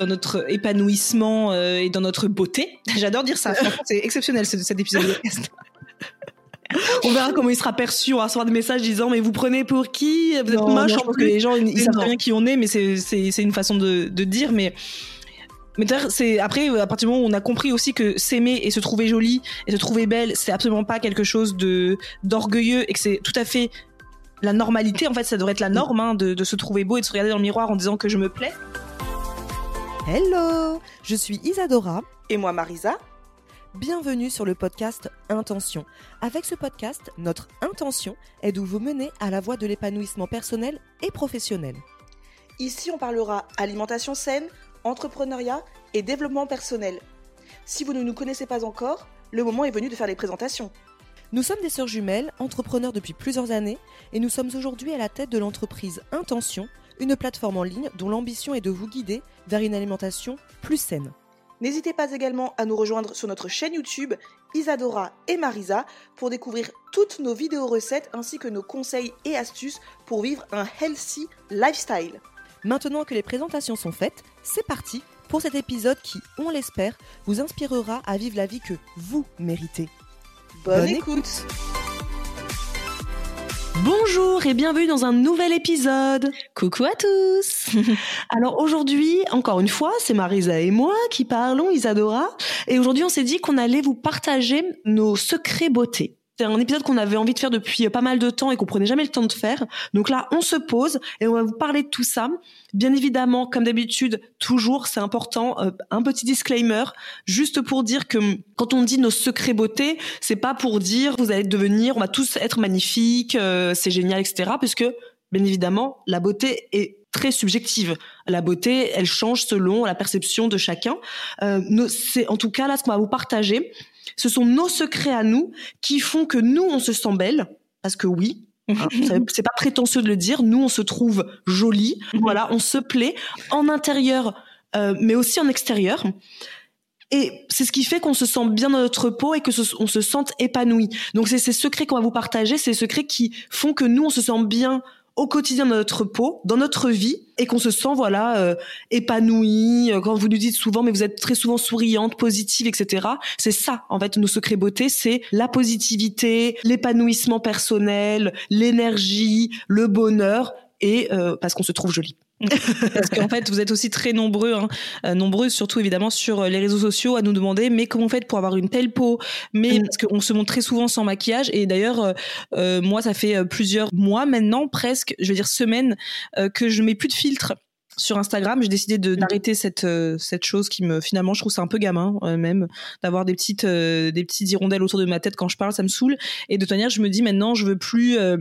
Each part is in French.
Dans notre épanouissement euh, et dans notre beauté. J'adore dire ça. C'est exceptionnel ce- cet épisode de podcast. On verra comment il sera perçu. On va recevoir des messages disant mais vous prenez pour qui? Vous êtes Non, moche non, hein, parce que les gens ils, ils savent bien qui on est, mais c'est une façon de, de dire. Mais mais c'est après à partir du moment où on a compris aussi que s'aimer et se trouver jolie et se trouver belle, c'est absolument pas quelque chose de d'orgueilleux et que c'est tout à fait la normalité. En fait, ça devrait être la norme hein, de, de se trouver beau et de se regarder dans le miroir en disant que je me plais. Hello, je suis Isadora. Et moi, Marisa. Bienvenue sur le podcast Intention. Avec ce podcast, notre intention est de vous mener à la voie de l'épanouissement personnel et professionnel. Ici, on parlera alimentation saine, entrepreneuriat et développement personnel. Si vous ne nous connaissez pas encore, le moment est venu de faire les présentations. Nous sommes des sœurs jumelles, entrepreneurs depuis plusieurs années, et nous sommes aujourd'hui à la tête de l'entreprise Intention, une plateforme en ligne dont l'ambition est de vous guider vers une alimentation plus saine. N'hésitez pas également à nous rejoindre sur notre chaîne YouTube Isadora et Marisa pour découvrir toutes nos vidéos recettes ainsi que nos conseils et astuces pour vivre un healthy lifestyle. Maintenant que les présentations sont faites, c'est parti pour cet épisode qui, on l'espère, vous inspirera à vivre la vie que vous méritez. Bonne, Bonne écoute. Bonjour et bienvenue dans un nouvel épisode. Coucou à tous. Alors aujourd'hui, encore une fois, c'est Marisa et moi qui parlons, Isadora. Et aujourd'hui, on s'est dit qu'on allait vous partager nos secrets beauté. C'est un épisode qu'on avait envie de faire depuis pas mal de temps et qu'on prenait jamais le temps de faire. Donc là, on se pose et on va vous parler de tout ça. Bien évidemment, comme d'habitude, toujours, c'est important, euh, un petit disclaimer, juste pour dire que quand on dit nos secrets beauté, c'est pas pour dire vous allez devenir, on va tous être magnifiques, euh, c'est génial, etc. Parce que, bien évidemment, la beauté est très subjective. La beauté, elle change selon la perception de chacun. Euh, c'est en tout cas là ce qu'on va vous partager. Ce sont nos secrets à nous qui font que nous on se sent belle, parce que oui. hein, c'est pas prétentieux de le dire. Nous, on se trouve jolie. Voilà, on se plaît en intérieur, euh, mais aussi en extérieur. Et c'est ce qui fait qu'on se sent bien dans notre peau et que ce- on se sente épanoui. Donc c'est ces secrets qu'on va vous partager, ces secrets qui font que nous on se sent bien au quotidien dans notre peau, dans notre vie, et qu'on se sent voilà euh, épanoui. Euh, Quand vous nous dites souvent, mais vous êtes très souvent souriante, positive, etc. C'est ça en fait nos secrets beauté, c'est la positivité, l'épanouissement personnel, l'énergie, le bonheur, et euh, parce qu'on se trouve jolie. Parce qu'en fait, vous êtes aussi très nombreux, hein, euh, nombreuses surtout évidemment sur euh, les réseaux sociaux à nous demander mais comment vous faites pour avoir une telle peau? Mais Mm. parce qu'on se montre très souvent sans maquillage. Et d'ailleurs euh, euh, moi ça fait euh, plusieurs mois maintenant presque, je veux dire semaines euh, que je mets plus de filtre sur Instagram, j'ai décidé de- d'arrêter cette euh, cette chose qui me finalement je trouve c'est un peu gamin euh, même d'avoir des petites euh, des petites hirondelles autour de ma tête quand je parle, ça me saoule. Et de toute manière je me dis maintenant je veux plus euh,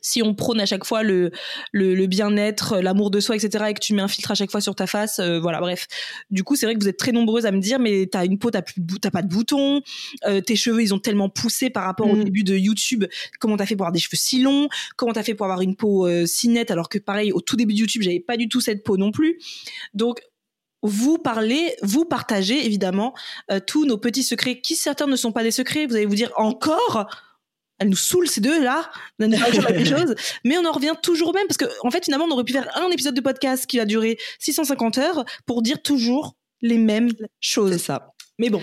si on prône à chaque fois le, le, le bien-être, l'amour de soi, etc., et que tu mets un filtre à chaque fois sur ta face, euh, voilà, bref. Du coup, c'est vrai que vous êtes très nombreuses à me dire, mais t'as une peau, t'as plus, de bou- t'as pas de boutons, euh, tes cheveux, ils ont tellement poussé par rapport au Mm. début de YouTube. Comment t'as fait pour avoir des cheveux si longs? Comment t'as fait pour avoir une peau euh, si nette? Alors que pareil, au tout début de YouTube, j'avais pas du tout cette peau non plus. Donc vous parlez, vous partagez évidemment euh, tous nos petits secrets, qui certains ne sont pas des secrets? Vous allez vous dire encore, elles nous saoulent ces deux là, de nous parler sur la même chose. Mais on en revient toujours au même parce que en fait finalement on aurait pu faire un épisode de podcast qui va durer 650 heures pour dire toujours les mêmes choses. C'est ça. Mais bon,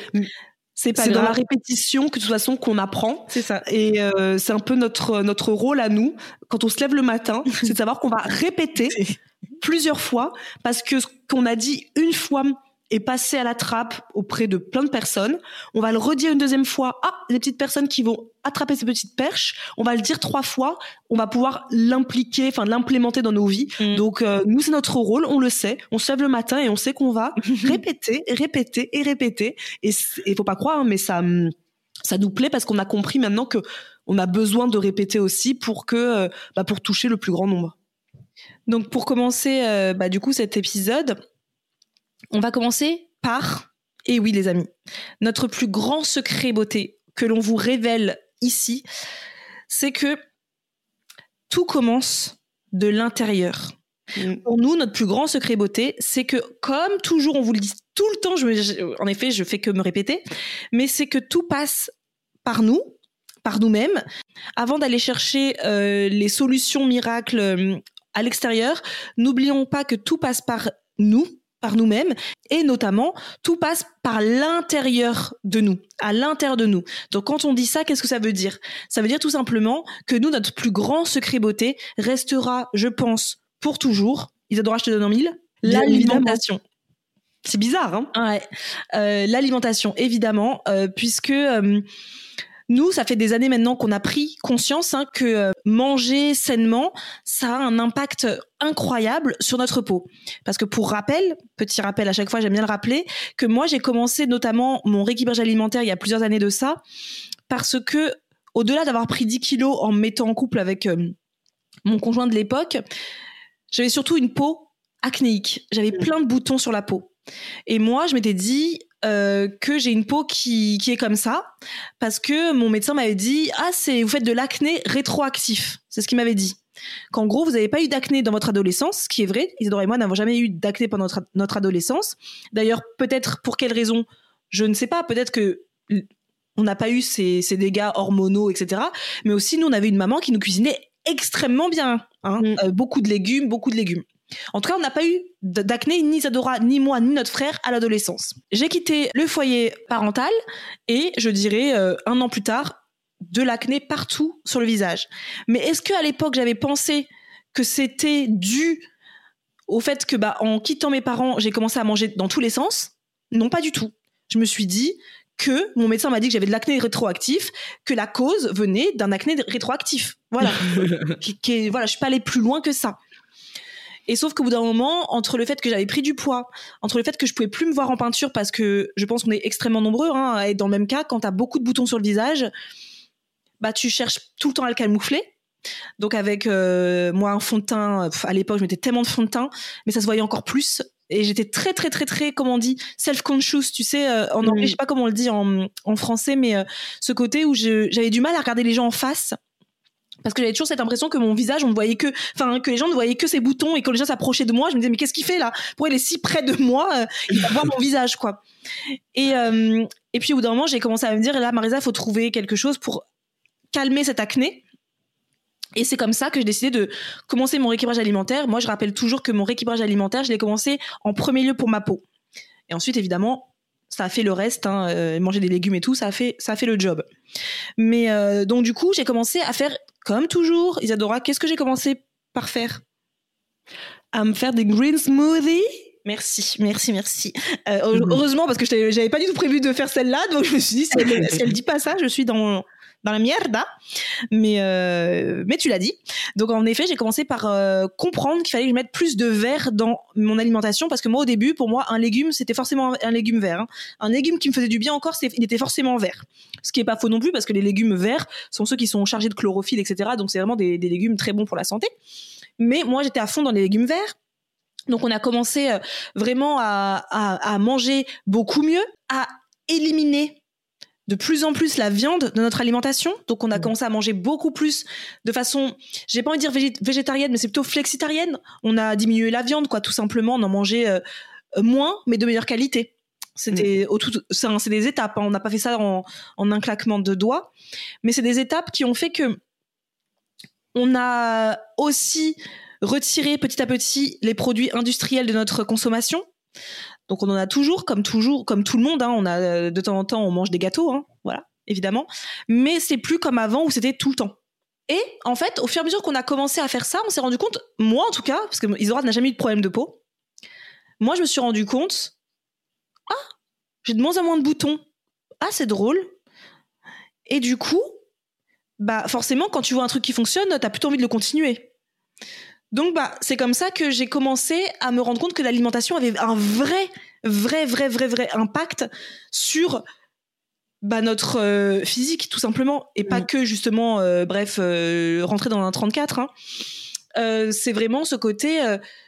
C'est pas dans la répétition que de toute façon qu'on apprend. C'est ça. Et euh, c'est un peu notre notre rôle à nous quand on se lève le matin, c'est de savoir qu'on va répéter plusieurs fois parce que ce qu'on a dit une fois est passé à la trappe auprès de plein de personnes. On va le redire une deuxième fois. Ah, des petites personnes qui vont attraper ces petites perches. On va le dire trois fois. On va pouvoir l'impliquer, enfin l'implémenter dans nos vies. Mm. Donc euh, nous, c'est notre rôle. On le sait. On se lève le matin et on sait qu'on va répéter, répéter et répéter. Et il faut pas croire, hein, mais ça, hum, ça nous plaît parce qu'on a compris maintenant que on a besoin de répéter aussi pour que, euh, bah, pour toucher le plus grand nombre. Donc pour commencer, euh, bah, du coup, cet épisode, on va commencer par, et oui les amis, notre plus grand secret beauté que l'on vous révèle ici, c'est que tout commence de l'intérieur. Mm. Pour nous, notre plus grand secret beauté, c'est que, comme toujours, on vous le dit tout le temps, je, en effet, je fais que me répéter, mais c'est que tout passe par nous, par nous-mêmes, avant d'aller chercher euh, les solutions miracles euh, à l'extérieur. N'oublions pas que tout passe par nous, par nous-mêmes et notamment tout passe par l'intérieur de nous, à l'intérieur de nous. Donc quand on dit ça, qu'est-ce que ça veut dire? Ça veut dire tout simplement que nous, notre plus grand secret beauté restera, je pense, pour toujours. Isadora, je te donne en mille. L'alimentation. C'est bizarre, hein? Ouais. Euh, l'alimentation, évidemment, euh, puisque euh, nous, ça fait des années maintenant qu'on a pris conscience hein, que euh, manger sainement, ça a un impact incroyable sur notre peau. Parce que pour rappel, petit rappel à chaque fois, j'aime bien le rappeler, que moi j'ai commencé notamment mon rééquilibrage alimentaire il y a plusieurs années de ça, parce que au-delà d'avoir pris 10 kilos en me mettant en couple avec euh, mon conjoint de l'époque, j'avais surtout une peau acnéique. J'avais mmh. plein de boutons sur la peau. Et moi, je m'étais dit, euh, que j'ai une peau qui, qui est comme ça. Parce que mon médecin m'avait dit ah c'est vous faites de l'acné rétroactif c'est ce qu'il m'avait dit. Qu'en gros vous n'avez pas eu d'acné dans votre adolescence ce qui est vrai. Isidore et moi n'avons jamais eu d'acné pendant notre, notre adolescence. D'ailleurs peut-être pour quelle raison je ne sais pas. Peut-être que on n'a pas eu ces, ces, dégâts hormonaux etc mais aussi nous on avait une maman qui nous cuisinait extrêmement bien hein. mm. euh, beaucoup de légumes beaucoup de légumes en tout cas, on n'a pas eu d'acné, ni Zadora, ni moi, ni notre frère à l'adolescence. J'ai quitté le foyer parental et je dirais euh, un an plus tard, de l'acné partout sur le visage. Mais est-ce qu'à l'époque, j'avais pensé que c'était dû au fait que, bah, en quittant mes parents, j'ai commencé à manger dans tous les sens? Non, pas du tout. Je me suis dit que mon médecin m'a dit que j'avais de l'acné rétroactif, que la cause venait d'un acné rétroactif. Voilà. qui, voilà, je suis pas allée plus loin que ça. Et sauf qu'au bout d'un moment, entre le fait que j'avais pris du poids, entre le fait que je pouvais plus me voir en peinture parce que je pense qu'on est extrêmement nombreux hein, à être dans le même cas, quand tu as beaucoup de boutons sur le visage, bah tu cherches tout le temps à le camoufler. Donc avec euh, moi un fond de teint, à l'époque je mettais tellement de fond de teint, mais ça se voyait encore plus. Et j'étais très très très très, comment on dit, self-conscious, tu sais, euh, en anglais, je sais pas comment on le dit en, en français, mais euh, ce côté où j'avais du mal à regarder les gens en face parce que j'avais toujours cette impression que mon visage on ne voyait que enfin que les gens ne voyaient que ses boutons et quand les gens s'approchaient de moi. Je me disais mais qu'est-ce qu'il fait là? Pourquoi il est si près de moi euh, il va voir mon visage quoi? Et euh, et puis au bout d'un moment j'ai commencé à me dire là Marisa faut trouver quelque chose pour calmer cette acné. Et c'est comme ça que j'ai décidé de commencer mon rééquilibrage alimentaire. Moi je rappelle toujours que mon rééquilibrage alimentaire je l'ai commencé en premier lieu pour ma peau. Et ensuite évidemment ça a fait le reste, hein, euh, manger des légumes et tout, ça a fait, ça a fait le job. Mais donc du coup, j'ai commencé à faire comme toujours, Isadora, qu'est-ce que j'ai commencé par faire? À me faire des green smoothies? Merci, merci, merci. Euh, mhm. Heureusement, parce que j'avais pas du tout prévu de faire celle-là, donc je me suis dit, si elle, si elle dit pas ça, je suis dans, dans la merde. Mais, euh, mais tu l'as dit. Donc en effet, j'ai commencé par euh, comprendre qu'il fallait que je mette plus de verre dans mon alimentation parce que moi au début, pour moi, un légume, c'était forcément un légume vert. Hein. Un légume qui me faisait du bien encore, il était forcément vert. Ce qui est pas faux non plus parce que les légumes verts sont ceux qui sont chargés de chlorophylle, etc. Donc c'est vraiment des, légumes très bons pour la santé. Mais moi, j'étais à fond dans les légumes verts. Donc on a commencé euh, vraiment à, à manger beaucoup mieux, à éliminer de plus en plus la viande de notre alimentation. Donc, on a mmh. commencé à manger beaucoup plus de façon, j'ai pas envie de dire végétarienne, mais c'est plutôt flexitarienne. On a diminué la viande, quoi, tout simplement. On en mangeait euh, moins, mais de meilleure qualité. C'était mmh. au tout, c'est des étapes. Hein. On n'a pas fait ça en, en, un claquement de doigts, mais c'est des étapes qui ont fait que on a aussi retiré petit à petit les produits industriels de notre consommation. Donc on en a toujours, comme toujours, comme tout le monde. Hein, on a euh, de temps en temps, on mange des gâteaux, hein, voilà, évidemment. Mais c'est plus comme avant où c'était tout le temps. Et en fait, au fur et à mesure qu'on a commencé à faire ça, on s'est rendu compte, moi en tout cas, parce que Isorad n'a jamais eu de problème de peau. Moi, je me suis rendu compte, ah, j'ai de moins en moins de boutons. Ah, c'est drôle. Et du coup, bah forcément, quand tu vois un truc qui fonctionne, t'as plutôt envie de le continuer. Donc bah c'est comme ça que j'ai commencé à me rendre compte que l'alimentation avait un vrai vrai vrai vrai vrai impact sur bah, notre euh, physique tout simplement. Et pas mm. que justement euh, bref euh, rentrer dans un 34 hein. c'est vraiment ce côté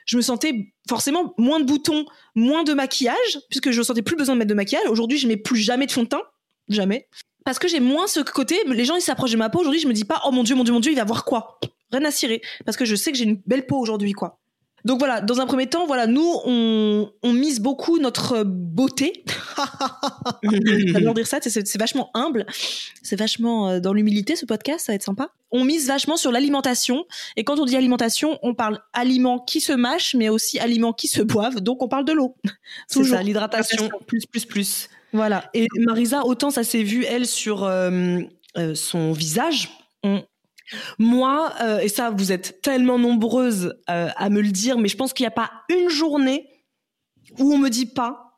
je me sentais forcément moins de boutons moins de maquillage puisque je sentais plus besoin de mettre de maquillage. Aujourd'hui je mets plus jamais de fond de teint. Jamais. Parce que j'ai moins ce côté les gens ils s'approchent de ma peau. Aujourd'hui je me dis pas oh mon dieu mon dieu mon dieu il va voir quoi? Rien à cirer parce que je sais que j'ai une belle peau aujourd'hui quoi donc voilà, dans un premier temps, voilà, nous on, mise beaucoup notre beauté. J'adore dire ça, c'est vachement humble, c'est vachement euh, dans l'humilité ce podcast, ça va être sympa. On mise vachement sur l'alimentation et quand on dit alimentation, on parle aliments qui se mâchent, mais aussi aliments qui se boivent. Donc on parle de l'eau. C'est ça, l'hydratation plus plus plus. Voilà. Et Marisa, autant ça s'est vu elle sur euh, euh, son visage. On, moi, euh, et ça, vous êtes tellement nombreuses euh, à me le dire, mais je pense qu'il n'y a pas une journée où on me dit pas,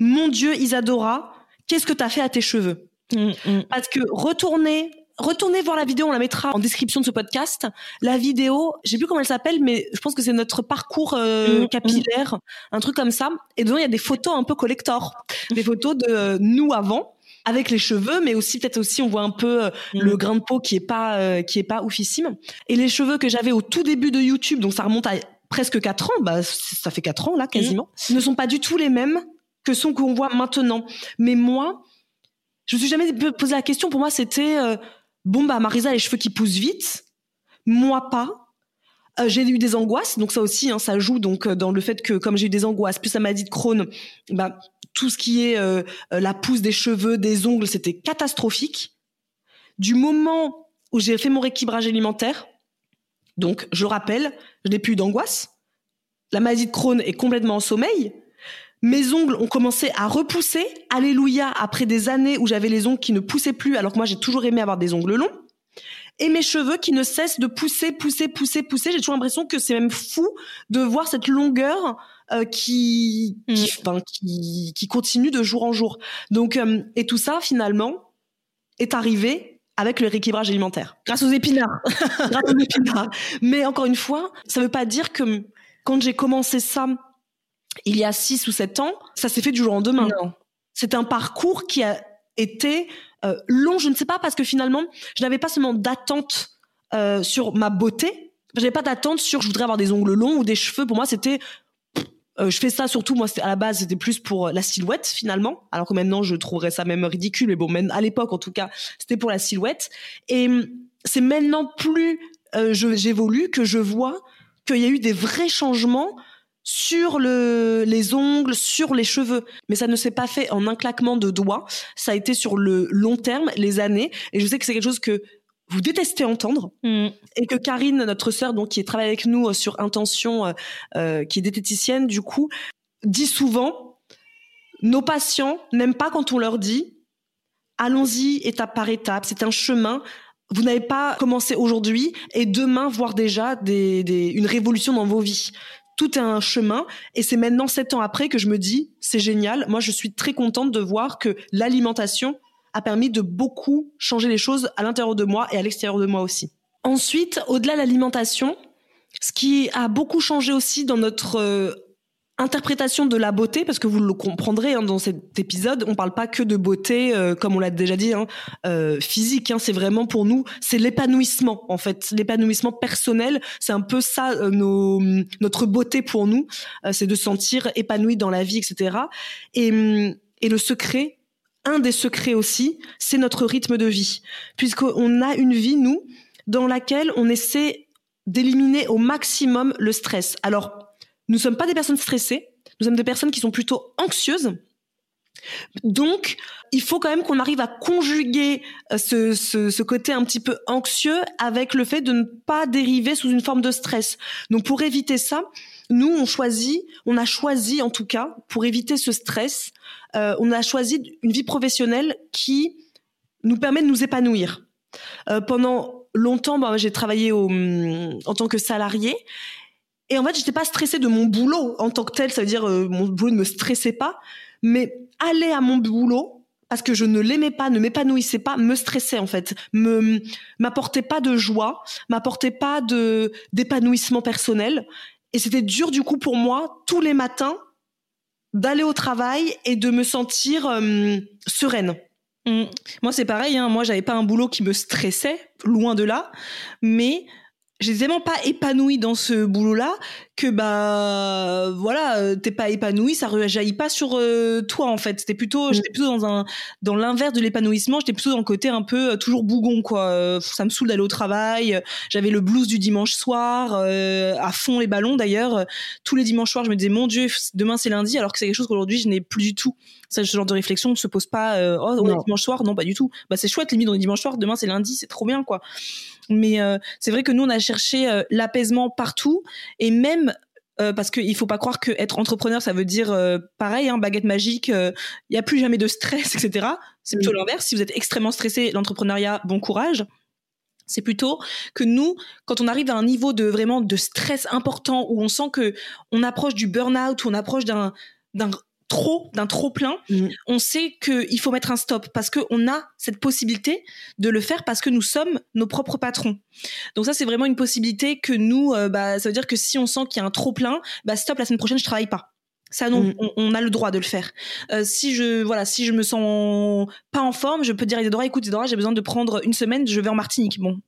mon Dieu, Isadora, qu'est-ce que tu as fait à tes cheveux? Mm, mm. Parce que retournez, retournez voir la vidéo, on la mettra en description de ce podcast. La vidéo, je sais plus comment elle s'appelle, mais je pense que c'est notre parcours euh, mm, capillaire, un truc comme ça. Et dedans, il y a des photos un peu collector, des photos de nous avant avec les cheveux, mais aussi peut-être aussi on voit un peu euh, mm. le grain de peau qui est pas euh, qui est pas oufissime. Et les cheveux que j'avais au tout début de YouTube, donc ça remonte à presque 4 ans, bah ça fait 4 ans là quasiment, mm. ne sont pas du tout les mêmes que ceux qu'on voit maintenant. Mais moi, je me suis jamais posé la question. Pour moi, c'était euh, bon bah Marisa les cheveux qui poussent vite, moi pas. J'ai eu des angoisses, donc ça aussi, hein, ça joue donc dans le fait que comme j'ai eu des angoisses, plus ça m'a de Crohn, bah tout ce qui est euh, euh, la pousse des cheveux, des ongles, c'était catastrophique. Du moment où j'ai fait mon rééquilibrage alimentaire, donc je rappelle, je n'ai plus d'angoisse. La maladie de Crohn est complètement en sommeil. Mes ongles ont commencé à repousser. Alléluia, après des années où j'avais les ongles qui ne poussaient plus, alors que moi j'ai toujours aimé avoir des ongles longs. Et mes cheveux qui ne cessent de pousser, pousser, pousser, pousser. J'ai toujours l'impression que c'est même fou de voir cette longueur euh, qui, qui, mm. qui, qui, continue de jour en jour. Donc, euh, et tout ça, finalement, est arrivé avec le rééquilibrage alimentaire. Grâce aux épinards. Grâce aux épinards. Mais encore une fois, ça ne veut pas dire que quand j'ai commencé ça, il y a six ou sept ans, ça s'est fait du jour au lendemain. C'est un parcours qui a été euh, long, je ne sais pas, parce que finalement, je n'avais pas seulement d'attente euh, sur ma beauté, je n'avais pas d'attente sur je voudrais avoir des ongles longs ou des cheveux. Pour moi, c'était euh, je fais ça surtout moi à la base c'était plus pour la silhouette finalement. Alors que maintenant je trouverais ça même ridicule mais bon même à l'époque en tout cas c'était pour la silhouette. Et hum, c'est maintenant plus j'évolue que je vois qu'il y a eu des vrais changements sur le, les ongles, sur les cheveux. Mais ça ne s'est pas fait en un claquement de doigts. Ça a été sur le long terme, les années. Et je sais que c'est quelque chose que vous détestez entendre mm. et que Karine, notre sœur, donc qui travaille avec nous euh, sur Intention, euh, euh, qui est diététicienne, du coup, dit souvent nos patients n'aiment pas quand on leur dit allons-y étape par étape, c'est un chemin. Vous n'avez pas commencé aujourd'hui et demain voir déjà des, des, une révolution dans vos vies. Tout est un chemin et c'est maintenant sept ans après que je me dis c'est génial. Moi, je suis très contente de voir que l'alimentation a permis de beaucoup changer les choses à l'intérieur de moi et à l'extérieur de moi aussi. Ensuite, au-delà de l'alimentation, ce qui a beaucoup changé aussi dans notre euh, interprétation de la beauté, parce que vous le comprendrez hein, dans cet épisode, on parle pas que de beauté, euh, comme on l'a déjà dit, hein, euh, physique. Hein, c'est vraiment pour nous, c'est l'épanouissement en fait, l'épanouissement personnel. C'est un peu ça nos, notre beauté pour nous, c'est de sentir épanoui dans la vie, etc. Et, et le secret, un des secrets aussi, c'est notre rythme de vie, puisqu'on a une vie, nous, dans laquelle on essaie d'éliminer au maximum le stress. Alors, nous ne sommes pas des personnes stressées, nous sommes des personnes qui sont plutôt anxieuses. Donc, il faut quand même qu'on arrive à conjuguer euh, ce, ce, côté un petit peu anxieux avec le fait de ne pas dériver sous une forme de stress. Donc, pour éviter ça, nous, on choisit, on a choisi en tout cas, pour éviter ce stress, euh, on a choisi une vie professionnelle qui nous permet de nous épanouir. Euh, pendant longtemps, bah, j'ai travaillé au, en tant que salarié. Et en fait, j'étais pas stressée de mon boulot en tant que tel, ça veut dire euh, mon boulot ne me stressait pas, mais aller à mon boulot parce que je ne l'aimais pas, ne m'épanouissait pas, me stressait en fait, me m'apportait pas de joie, m'apportait pas de d'épanouissement personnel et c'était dur du coup pour moi tous les matins d'aller au travail et de me sentir euh, sereine. Mmh. Moi, c'est pareil. Hein. Moi, j'avais pas un boulot qui me stressait, loin de là. Mais j'étais tellement pas épanouie dans ce boulot-là que bah voilà euh, t'es pas épanouie ça rejaillit pas sur euh, toi en fait. C'était plutôt j'étais plutôt dans un dans l'inverse de l'épanouissement j'étais plutôt dans le côté un peu euh, toujours bougon quoi. Ça me saoule d'aller au travail j'avais le blues du dimanche soir à fond les ballons d'ailleurs. Tous les dimanches soirs je me disais mon dieu demain c'est lundi alors que c'est quelque chose qu'aujourd'hui je n'ai plus du tout. Ce genre de réflexion ne se pose pas oh on est dimanche soir? Non pas du tout. Bah c'est chouette limite on est dimanche soir demain c'est lundi c'est trop bien quoi mais euh, c'est vrai que nous, on a cherché euh, l'apaisement partout et même euh, parce qu'il faut pas croire que être entrepreneur, ça veut dire pareil, hein, baguette magique, il n'y a plus jamais de stress, etc. C'est plutôt l'inverse. Si vous êtes extrêmement stressé, l'entrepreneuriat, bon courage. C'est plutôt que nous, quand on arrive à un niveau de vraiment de stress important où on sent que on approche du burn-out, où on approche d'un d'un trop, d'un trop plein, mm. on sait qu'il faut mettre un stop parce qu'on a cette possibilité de le faire parce que nous sommes nos propres patrons. Donc ça, c'est vraiment une possibilité que nous, euh, bah, ça veut dire que si on sent qu'il y a un trop plein, bah stop, la semaine prochaine, je travaille pas. Ça, non, mm. on, a le droit de le faire. Euh, si je, voilà, si je me sens pas en forme, je peux dire à Isadora, écoute, Isadora, j'ai besoin de prendre une semaine, je vais en Martinique. Bon,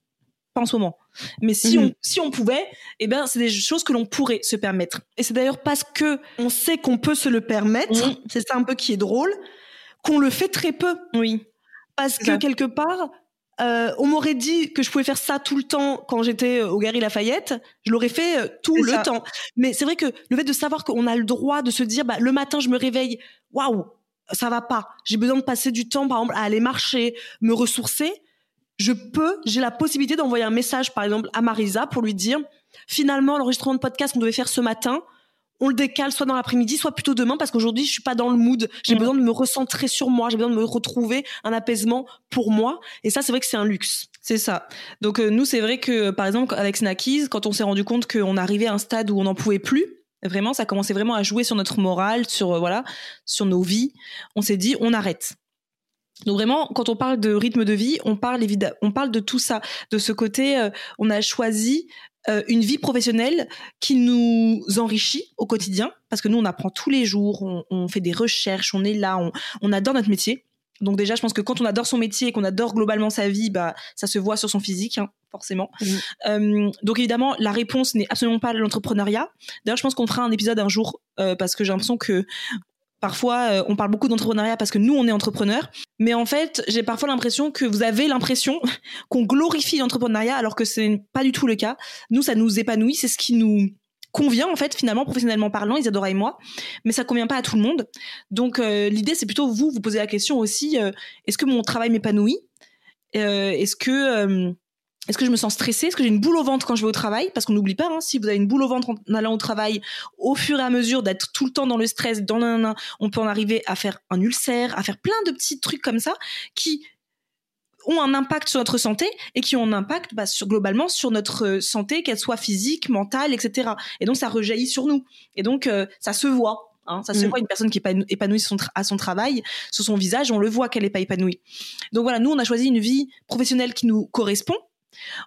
en ce moment. Mais si, mhm. on, si on pouvait, eh ben, c'est des choses que l'on pourrait se permettre. Et c'est d'ailleurs parce que on sait qu'on peut se le permettre, mhm. c'est ça un peu qui est drôle, qu'on le fait très peu. Oui. Parce que quelque part, euh, on m'aurait dit que je pouvais faire ça tout le temps quand j'étais au Gary Lafayette, je l'aurais fait euh, tout le temps. Mais c'est vrai que le fait de savoir qu'on a le droit de se dire, bah, le matin, je me réveille, waouh, ça va pas. J'ai besoin de passer du temps, par exemple, à aller marcher, me ressourcer je peux, j'ai la possibilité d'envoyer un message, par exemple, à Marisa pour lui dire, finalement, l'enregistrement de podcast qu'on devait faire ce matin, on le décale soit dans l'après-midi, soit plutôt demain, parce qu'aujourd'hui, je suis pas dans le mood. J'ai mm. besoin de me recentrer sur moi, j'ai besoin de me retrouver un apaisement pour moi. Et ça, c'est vrai que c'est un luxe. C'est ça. Donc, euh, nous, c'est vrai que, par exemple, avec Snackies, quand on s'est rendu compte qu'on arrivait à un stade où on n'en pouvait plus, vraiment, ça commençait vraiment à jouer sur notre morale, sur, euh, voilà, sur nos vies, on s'est dit, on arrête. Donc vraiment, quand on parle de rythme de vie, on parle évidemment, on parle de tout ça, de ce côté, euh, on a choisi euh, une vie professionnelle qui nous enrichit au quotidien, parce que nous on apprend tous les jours, on, fait des recherches, on est là, on, adore notre métier. Donc déjà, je pense que quand on adore son métier et qu'on adore globalement sa vie, bah ça se voit sur son physique, hein, forcément. Mmh. Euh, donc évidemment, la réponse n'est absolument pas l'entrepreneuriat. D'ailleurs, je pense qu'on fera un épisode un jour parce que j'ai l'impression que Parfois, euh, on parle beaucoup d'entrepreneuriat parce que nous, on est entrepreneurs. Mais en fait, j'ai parfois l'impression que vous avez l'impression qu'on glorifie l'entrepreneuriat alors que ce n'est pas du tout le cas. Nous, ça nous épanouit, c'est ce qui nous convient en fait finalement professionnellement parlant Isadora et moi mais ça convient pas à tout le monde donc euh, l'idée c'est plutôt vous vous poser la question aussi euh, est-ce que mon travail m'épanouit? Est-ce que est-ce que je me sens stressée? Est-ce que j'ai une boule au ventre quand je vais au travail? Parce qu'on n'oublie pas, hein, si vous avez une boule au ventre en allant au travail, au fur et à mesure d'être tout le temps dans le stress, dans le, on peut en arriver à faire un ulcère, à faire plein de petits trucs comme ça qui ont un impact sur notre santé et qui ont un impact bah, sur, globalement sur notre santé, qu'elle soit physique, mentale, etc. Et donc ça rejaillit sur nous. Et donc euh, ça se voit. Hein, ça se mm. voit une personne qui est épanouie à son travail, sur son visage, on le voit qu'elle n'est pas épanouie. Donc voilà, nous on a choisi une vie professionnelle qui nous correspond,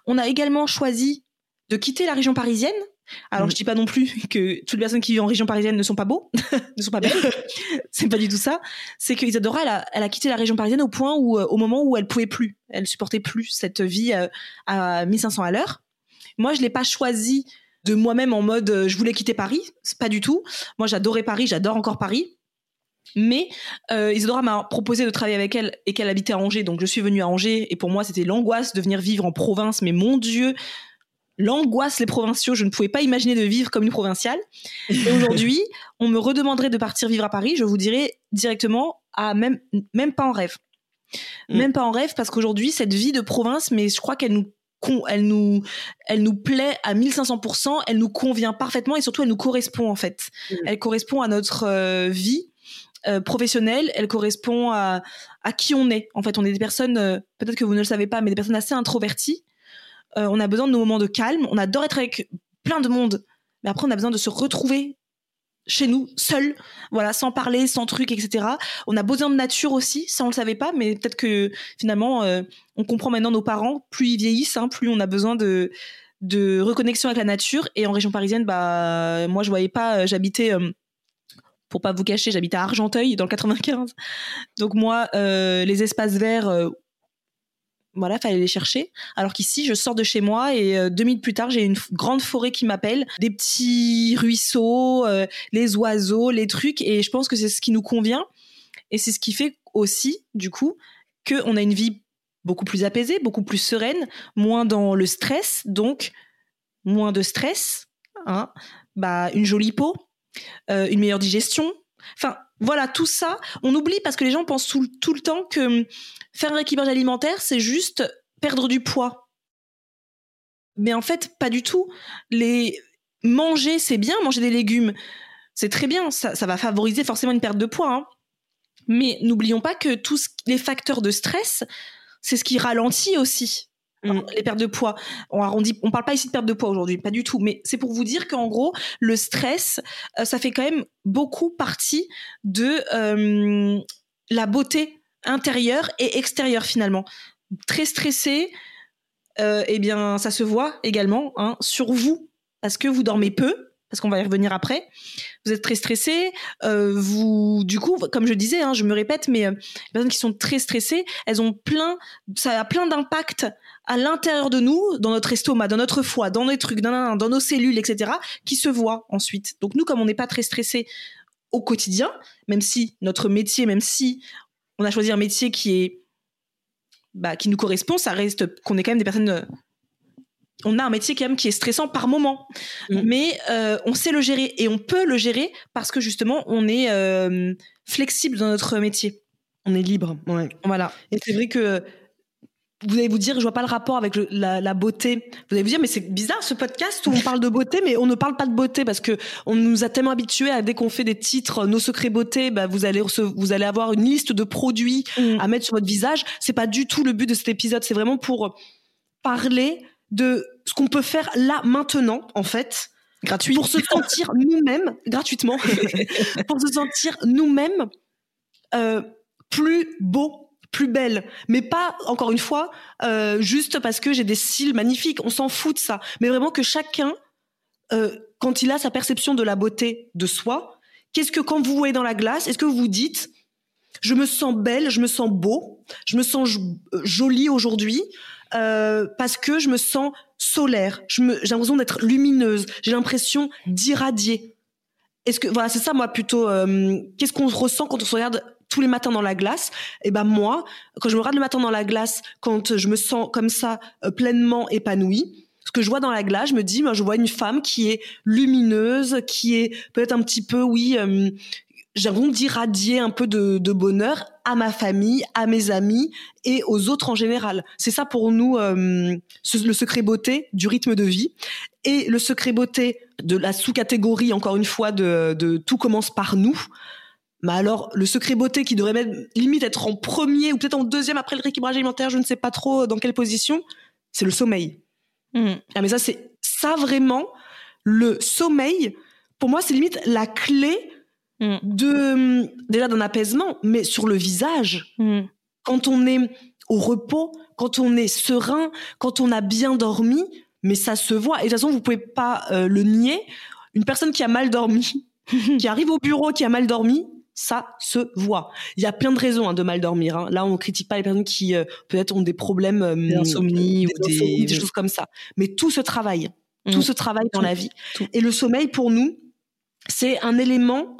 on a également choisi de quitter la région parisienne. Alors, je mm. je dis pas non plus que toutes les personnes qui vivent en région parisienne ne sont pas beaux, ne sont pas belles. c'est pas du tout ça. C'est que Isadora, elle a, quitté la région parisienne au point où, euh, au moment où elle pouvait plus, elle supportait plus cette vie euh, à 1500 à l'heure. Moi, je l'ai pas choisi de moi-même en mode euh, je voulais quitter Paris, c'est pas du tout. Moi, j'adorais Paris, j'adore encore Paris. Mais euh, Isadora m'a proposé de travailler avec elle et qu'elle habitait à Angers, donc je suis venue à Angers et pour moi c'était l'angoisse de venir vivre en province. Mais mon Dieu, l'angoisse les provinciaux, je ne pouvais pas imaginer de vivre comme une provinciale. Et aujourd'hui, on me redemanderait de partir vivre à Paris, je vous dirais directement, à même même pas en rêve, mm. même pas en rêve parce qu'aujourd'hui cette vie de province, mais je crois qu'elle nous elle nous, elle nous plaît à 1500%, elle nous convient parfaitement et surtout elle nous correspond en fait. Mm. Elle correspond à notre euh, vie euh, professionnelle, elle correspond à, à qui on est. En fait, on est des personnes, euh, peut-être que vous ne le savez pas, mais des personnes assez introverties. Euh, on a besoin de nos moments de calme. On adore être avec plein de monde, mais après, on a besoin de se retrouver chez nous, seul, voilà, sans parler, sans truc, etc. On a besoin de nature aussi, ça on le savait pas, mais peut-être que finalement, on comprend maintenant nos parents, plus ils vieillissent, hein, plus on a besoin de de reconnexion avec la nature. Et en région parisienne, bah, moi je voyais pas, j'habitais pour pas vous cacher, j'habite à Argenteuil dans le 95. Donc moi, euh, les espaces verts, euh, voilà, fallait les chercher. Alors qu'ici, je sors de chez moi et euh, deux minutes plus tard, j'ai une grande forêt qui m'appelle, des petits ruisseaux, euh, les oiseaux, les trucs. Et je pense que c'est ce qui nous convient. Et c'est ce qui fait aussi, du coup, qu'on a une vie beaucoup plus apaisée, beaucoup plus sereine, moins dans le stress, donc moins de stress, hein, bah, une jolie peau, euh, une meilleure digestion. Enfin, voilà, tout ça, on oublie parce que les gens pensent tout, le temps que hum, faire un équilibrage alimentaire, c'est juste perdre du poids. Mais en fait, pas du tout. Manger, c'est bien, manger des légumes, c'est très bien. Ça, ça va favoriser forcément une perte de poids. hein. Mais n'oublions pas que tous les facteurs de stress, c'est ce qui ralentit aussi Mm. les pertes de poids. On arrondit, on parle pas ici de perte de poids aujourd'hui, pas du tout. Mais c'est pour vous dire qu'en gros, le stress, euh, ça fait quand même beaucoup partie de euh, la beauté intérieure et extérieure finalement. Très stressé, euh, eh bien, ça se voit également hein, sur vous parce que vous dormez peu. Parce qu'on va y revenir après. Vous êtes très stressé. euh, vous, du coup, comme je disais, hein, je me répète, mais euh, les personnes qui sont très stressées, elles ont plein, ça a plein d'impact à l'intérieur de nous, dans notre estomac, dans notre foie, dans les trucs, dans, nos cellules, etc., qui se voient ensuite. Donc nous, comme on n'est pas très stressé au quotidien, même si notre métier, même si on a choisi un métier qui est bah, qui nous correspond, ça reste qu'on est quand même des personnes. On a un métier quand même qui est stressant par moment, Mm. mais euh, on sait le gérer et on peut le gérer parce que justement on est euh, flexible dans notre métier. On est libre. Ouais. Voilà. Et c'est vrai que vous allez vous dire, je vois pas le rapport avec le- la, la beauté. Vous allez vous dire, mais c'est bizarre ce podcast où on parle de beauté, mais on ne parle pas de beauté parce que on nous a tellement habitués à dès qu'on fait des titres, nos secrets beauté, bah, vous allez vous allez avoir une liste de produits à mettre sur votre visage. C'est pas du tout le but de cet épisode. C'est vraiment pour parler de ce qu'on peut faire là maintenant, en fait, Gratuit. pour se sentir nous-mêmes gratuitement, pour se sentir nous-mêmes euh, plus beaux, plus belles, mais pas encore une fois euh, juste parce que j'ai des cils magnifiques. On s'en fout de ça, mais vraiment que chacun, euh, quand il a sa perception de la beauté de soi, qu'est-ce que quand vous voyez dans la glace, est-ce que vous vous dites je me sens belle, je me sens beau, je me sens jo- jolie aujourd'hui euh, parce que je me sens solaire. J'ai l'impression d'être lumineuse. J'ai l'impression d'irradier. Est-ce que voilà, c'est ça moi plutôt. euh, qu'est-ce qu'on ressent quand on se regarde tous les matins dans la glace? Et ben moi, quand je me regarde le matin dans la glace, quand je me sens comme ça euh, pleinement épanouie. Ce que je vois dans la glace, je me dis, moi, je vois une femme qui est lumineuse, qui est peut-être un petit peu, oui, euh, d'irradier un peu de, de bonheur à ma famille, à mes amis et aux autres en général. C'est ça pour nous euh, le secret beauté du rythme de vie et le secret beauté de la sous-catégorie encore une fois de, de tout commence par nous. Mais alors le secret beauté qui devrait même limite être en premier ou peut-être en deuxième après le rééquilibrage alimentaire, je ne sais pas trop dans quelle position, c'est le sommeil. Mm. Ah mais ça c'est ça vraiment le sommeil pour moi c'est limite la clé Mm. de déjà d'un apaisement mais sur le visage Mm. quand on est au repos quand on est serein quand on a bien dormi mais ça se voit et de toute façon vous pouvez pas euh, le nier une personne qui a mal dormi qui arrive au bureau qui a mal dormi ça se voit. Il y a plein de raisons hein, de mal dormir. hein. Là, on critique pas les personnes qui euh, peut-être ont des problèmes euh, D'insomnie ou des- insomnies, des choses comme ça. Mais tout se travaille. Mm. Tout se travaille dans Tout. la vie. Tout. Et le sommeil, pour nous, c'est un élément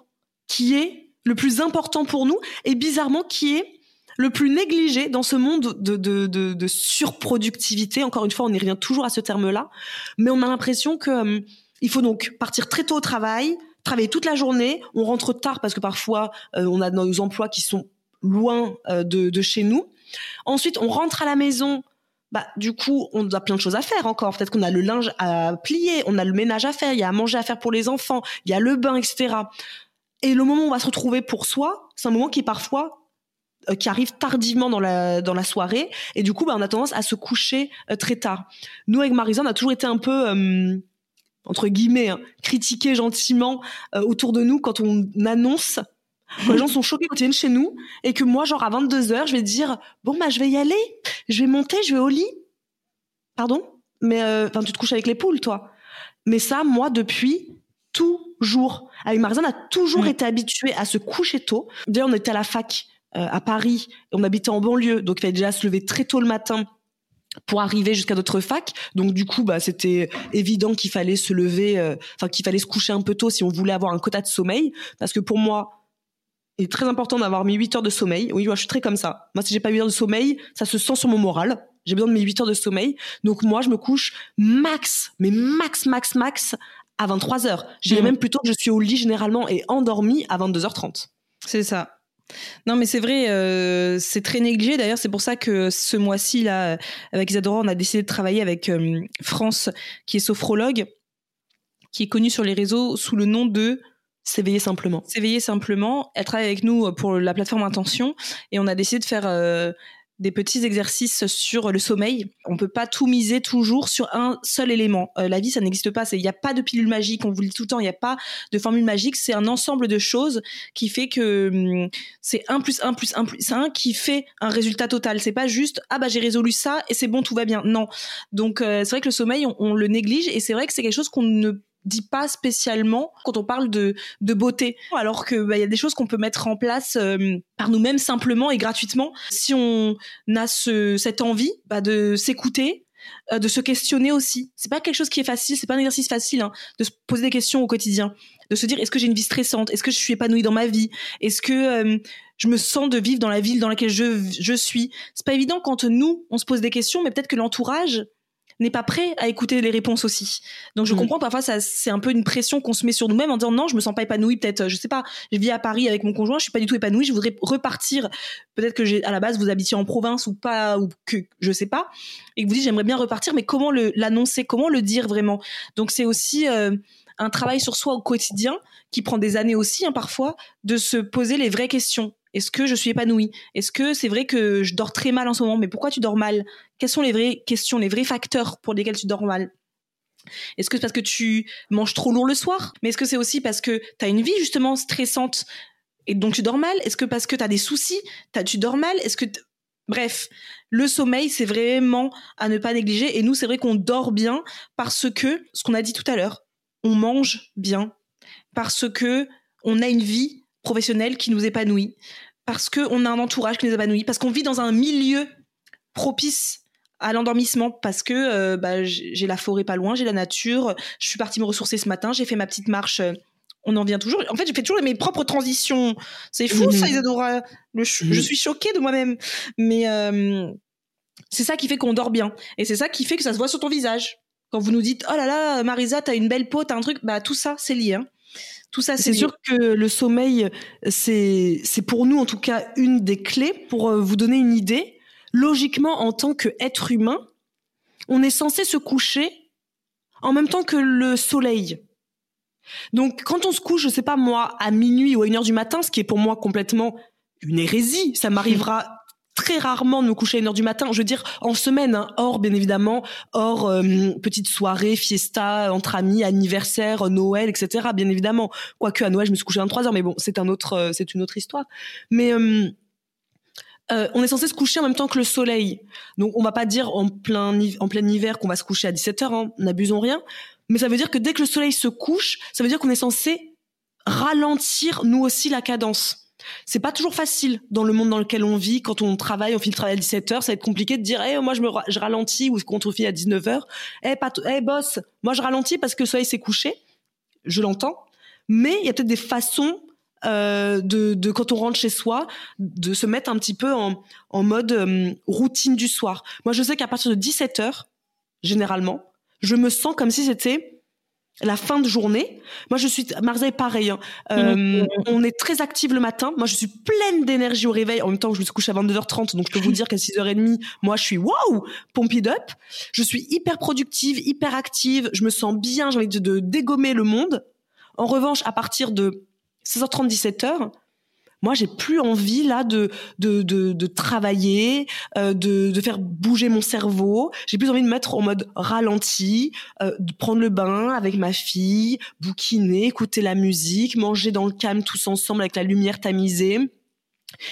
qui est le plus important pour nous et bizarrement qui est le plus négligé dans ce monde de, de, surproductivité. Encore une fois, on y revient toujours à ce terme-là. Mais on a l'impression que euh, il faut donc partir très tôt au travail, travailler toute la journée. On rentre tard parce que parfois euh, on a nos emplois qui sont loin euh, de, de chez nous. Ensuite, on rentre à la maison. Bah, du coup, on a plein de choses à faire encore. Peut-être qu'on a le linge à plier, on a le ménage à faire, il y a à manger à faire pour les enfants, il y a le bain, etc. Et le moment où on va se retrouver pour soi, c'est un moment qui est parfois euh, qui arrive tardivement dans la dans la soirée et du coup bah, on a tendance à se coucher euh, très tard. Nous avec Marisa on a toujours été un peu euh, entre guillemets hein, critiqués gentiment euh, autour de nous quand on annonce quand les gens sont choqués quand ils viennent chez nous et que moi genre à 22h je vais dire bon bah je vais y aller, je vais monter, je vais au lit. Pardon? Mais euh, enfin tu te couches avec les poules toi. Mais ça moi depuis toujours. Avec Marisa, on a toujours été habitués à se coucher tôt. D'ailleurs, on était à la fac euh, à Paris, on habitait en banlieue, donc il fallait déjà se lever très tôt le matin pour arriver jusqu'à notre fac. Donc du coup, bah c'était évident qu'il fallait se lever, euh, enfin qu'il fallait se coucher un peu tôt si on voulait avoir un quota de sommeil, parce que pour moi, il est très important d'avoir mes 8 heures de sommeil. Oui, moi je suis très comme ça. Moi si j'ai pas 8 heures de sommeil, ça se sent sur mon moral. J'ai besoin de mes 8 heures de sommeil. Donc moi je me couche max, mais max, max, max à 23 heures. J'irais mmh. même plutôt que je suis au lit généralement et endormie à 22h30. C'est ça. Non, mais c'est vrai, euh, c'est très négligé. D'ailleurs, c'est pour ça que ce mois-ci, là, avec Isadora, on a décidé de travailler avec euh, France, qui est sophrologue, qui est connue sur les réseaux sous le nom de S'éveiller simplement. S'éveiller simplement. Elle travaille avec nous pour la plateforme Intention et on a décidé de faire euh, des petits exercices sur le sommeil. On peut pas tout miser toujours sur un seul élément. Euh, la vie, ça n'existe pas. Il n'y a pas de pilule magique. On vous le dit tout le temps. Il n'y a pas de formule magique. C'est un ensemble de choses qui fait que hum, c'est 1 plus 1 plus 1 plus 1 qui fait un résultat total. C'est pas juste ah bah j'ai résolu ça et c'est bon tout va bien. Non. Donc euh, c'est vrai que le sommeil on, on le néglige et c'est vrai que c'est quelque chose qu'on ne dit pas spécialement quand on parle de, de beauté. Alors que bah, y a des choses qu'on peut mettre en place euh, par nous-mêmes simplement et gratuitement si on a ce, cette envie bah, de s'écouter, euh, de se questionner aussi. C'est pas quelque chose qui est facile, c'est pas un exercice facile hein, de se poser des questions au quotidien, de se dire est-ce que j'ai une vie stressante, est-ce que je suis épanouie dans ma vie, est-ce que euh, je me sens de vivre dans la ville dans laquelle je, je suis? C'est pas évident quand nous on se pose des questions, mais peut-être que l'entourage n'est pas prêt à écouter les réponses aussi. Donc je mm. comprends parfois ça c'est un peu une pression qu'on se met sur nous-mêmes en disant non, je me sens pas épanouie peut-être je sais pas, je vis à Paris avec mon conjoint, je suis pas du tout épanouie, je voudrais repartir. Peut-être que j'ai à la base vous habitiez en province ou pas ou que je sais pas et que vous dites j'aimerais bien repartir mais comment le l'annoncer, comment le dire vraiment? Donc c'est aussi euh, un travail sur soi au quotidien qui prend des années aussi hein, parfois de se poser les vraies questions est-ce que je suis épanouie? Est-ce que c'est vrai que je dors très mal en ce moment? Mais pourquoi tu dors mal? Quelles sont les vraies questions, les vrais facteurs pour lesquels tu dors mal? Est-ce que c'est parce que tu manges trop lourd le soir? Mais est-ce que c'est aussi parce que tu as une vie justement stressante et donc tu dors mal? Est-ce que parce que tu as des soucis, tu dors mal? Est-ce que Bref, le sommeil, c'est vraiment à ne pas négliger. Et nous, c'est vrai qu'on dort bien parce que, ce qu'on a dit tout à l'heure, on mange bien, parce que on a une vie professionnel qui nous épanouit, parce qu'on a un entourage qui nous épanouit, parce qu'on vit dans un milieu propice à l'endormissement parce que euh, bah, j'ai la forêt pas loin, j'ai la nature, je suis partie me ressourcer ce matin, j'ai fait ma petite marche. Euh, on en vient toujours. En fait, j'ai fait toujours mes propres transitions. C'est fou ça, mhm. Isadora. Je suis choquée de moi-même. Mais euh, c'est ça qui fait qu'on dort bien. Et c'est ça qui fait que ça se voit sur ton visage. Quand vous nous dites, oh là là, Marisa, t'as une belle peau, t'as un truc, bah tout ça, c'est lié. Hein. Tout ça, c'est sûr que le sommeil, c'est pour nous en tout cas une des clés pour euh, vous donner une idée. Logiquement, en tant qu'être humain, on est censé se coucher en même temps que le soleil. Donc, quand on se couche, je sais pas moi, à minuit ou à une heure du matin, ce qui est pour moi complètement une hérésie, ça m'arrivera très rarement de me coucher à une heure du matin. Je veux dire, en semaine, hein, hors bien évidemment, hors euh, petite soirée, fiesta entre amis, anniversaire, Noël, etc. Bien évidemment. Quoique à Noël, je me suis couchée à 23 heures, mais bon, c'est un autre, euh, c'est une autre histoire. Mais euh, on est censé se coucher en même temps que le soleil. Donc on va pas dire en plein en plein hiver qu'on va se coucher à 17 heures, hein, n'abusons rien. Mais ça veut dire que dès que le soleil se couche, ça veut dire qu'on est censé ralentir nous aussi la cadence. C'est pas toujours facile dans le monde dans lequel on vit. Quand on travaille, on finit le travail à 17 heures, ça va être compliqué de dire, eh, moi, je me, je ralentis ou quand on finit à 19 heures. Eh, pas eh, boss, moi, je ralentis parce que le soleil s'est couché. Je l'entends. Mais il y a peut-être des façons euh, de, de, quand on rentre chez soi, de se mettre un petit peu en, en mode euh, routine du soir. Moi, je sais qu'à partir de 17 heures, généralement, je me sens comme si c'était la fin de journée. Moi, je suis Marseille pareil. Hein. Euh, mm-hmm. On est très active le matin. Moi, je suis pleine d'énergie au réveil. En même temps, je me suis couchée à 22h30, donc je peux vous dire qu'à 6h30, moi, je suis waouh, pumped up. Je suis hyper productive, hyper active. Je me sens bien. J'ai envie de, de dégommer le monde. En revanche, à partir de 16h30, 17h, moi j'ai plus envie là de de de, de travailler euh, de de faire bouger mon cerveau j'ai plus envie de mettre en mode ralenti euh, de prendre le bain avec ma fille bouquiner écouter la musique manger dans le calme tous ensemble avec la lumière tamisée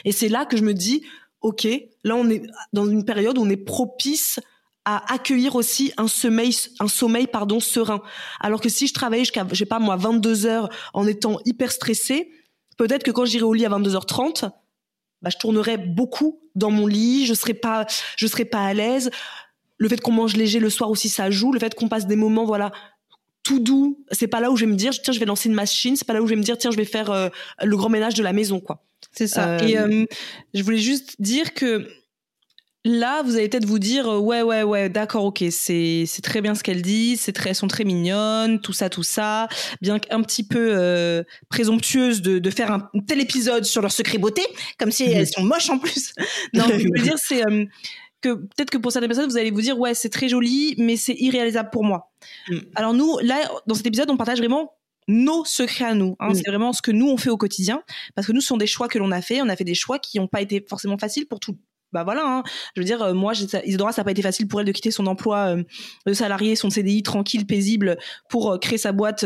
et c'est là que je me dis ok là on est dans une période où on est propice à accueillir aussi un sommeil, un sommeil pardon serein. Alors que si je travaillais jusqu'à, j'ai pas moi, 22 heures en étant hyper stressée, peut-être que quand j'irai au lit à 22h30, bah, je tournerais beaucoup dans mon lit, je serais pas, je serais pas à l'aise. Le fait qu'on mange léger le soir aussi, ça joue. Le fait qu'on passe des moments, voilà, tout doux, c'est pas là où je vais me dire, tiens, je vais lancer une machine. C'est pas là où je vais me dire, tiens, je vais faire euh, le grand ménage de la maison, quoi. C'est ça. Et euh, je voulais juste dire que Là, vous allez peut-être vous dire euh, ouais ouais ouais d'accord ok c'est c'est très bien ce qu'elle dit c'est très elles sont très mignonnes tout ça tout ça bien qu'un petit peu euh, présomptueuse de, de faire un tel épisode sur leur secret beauté comme si elles sont moches en plus non je veux dire c'est euh, que peut-être que pour certaines personnes vous allez vous dire ouais c'est très joli mais c'est irréalisable pour moi mm. alors nous là dans cet épisode on partage vraiment nos secrets à nous. Hein. Mm. C'est vraiment ce que nous on fait au quotidien, parce que nous ce sont des choix que l'on a fait. On a fait des choix qui n'ont pas été forcément faciles pour tout, bah voilà, hein. je veux dire, euh, moi, Isidora, ça n'a pas été facile pour elle de quitter son emploi euh, de salarié, son CDI tranquille, paisible, pour euh, créer sa boîte.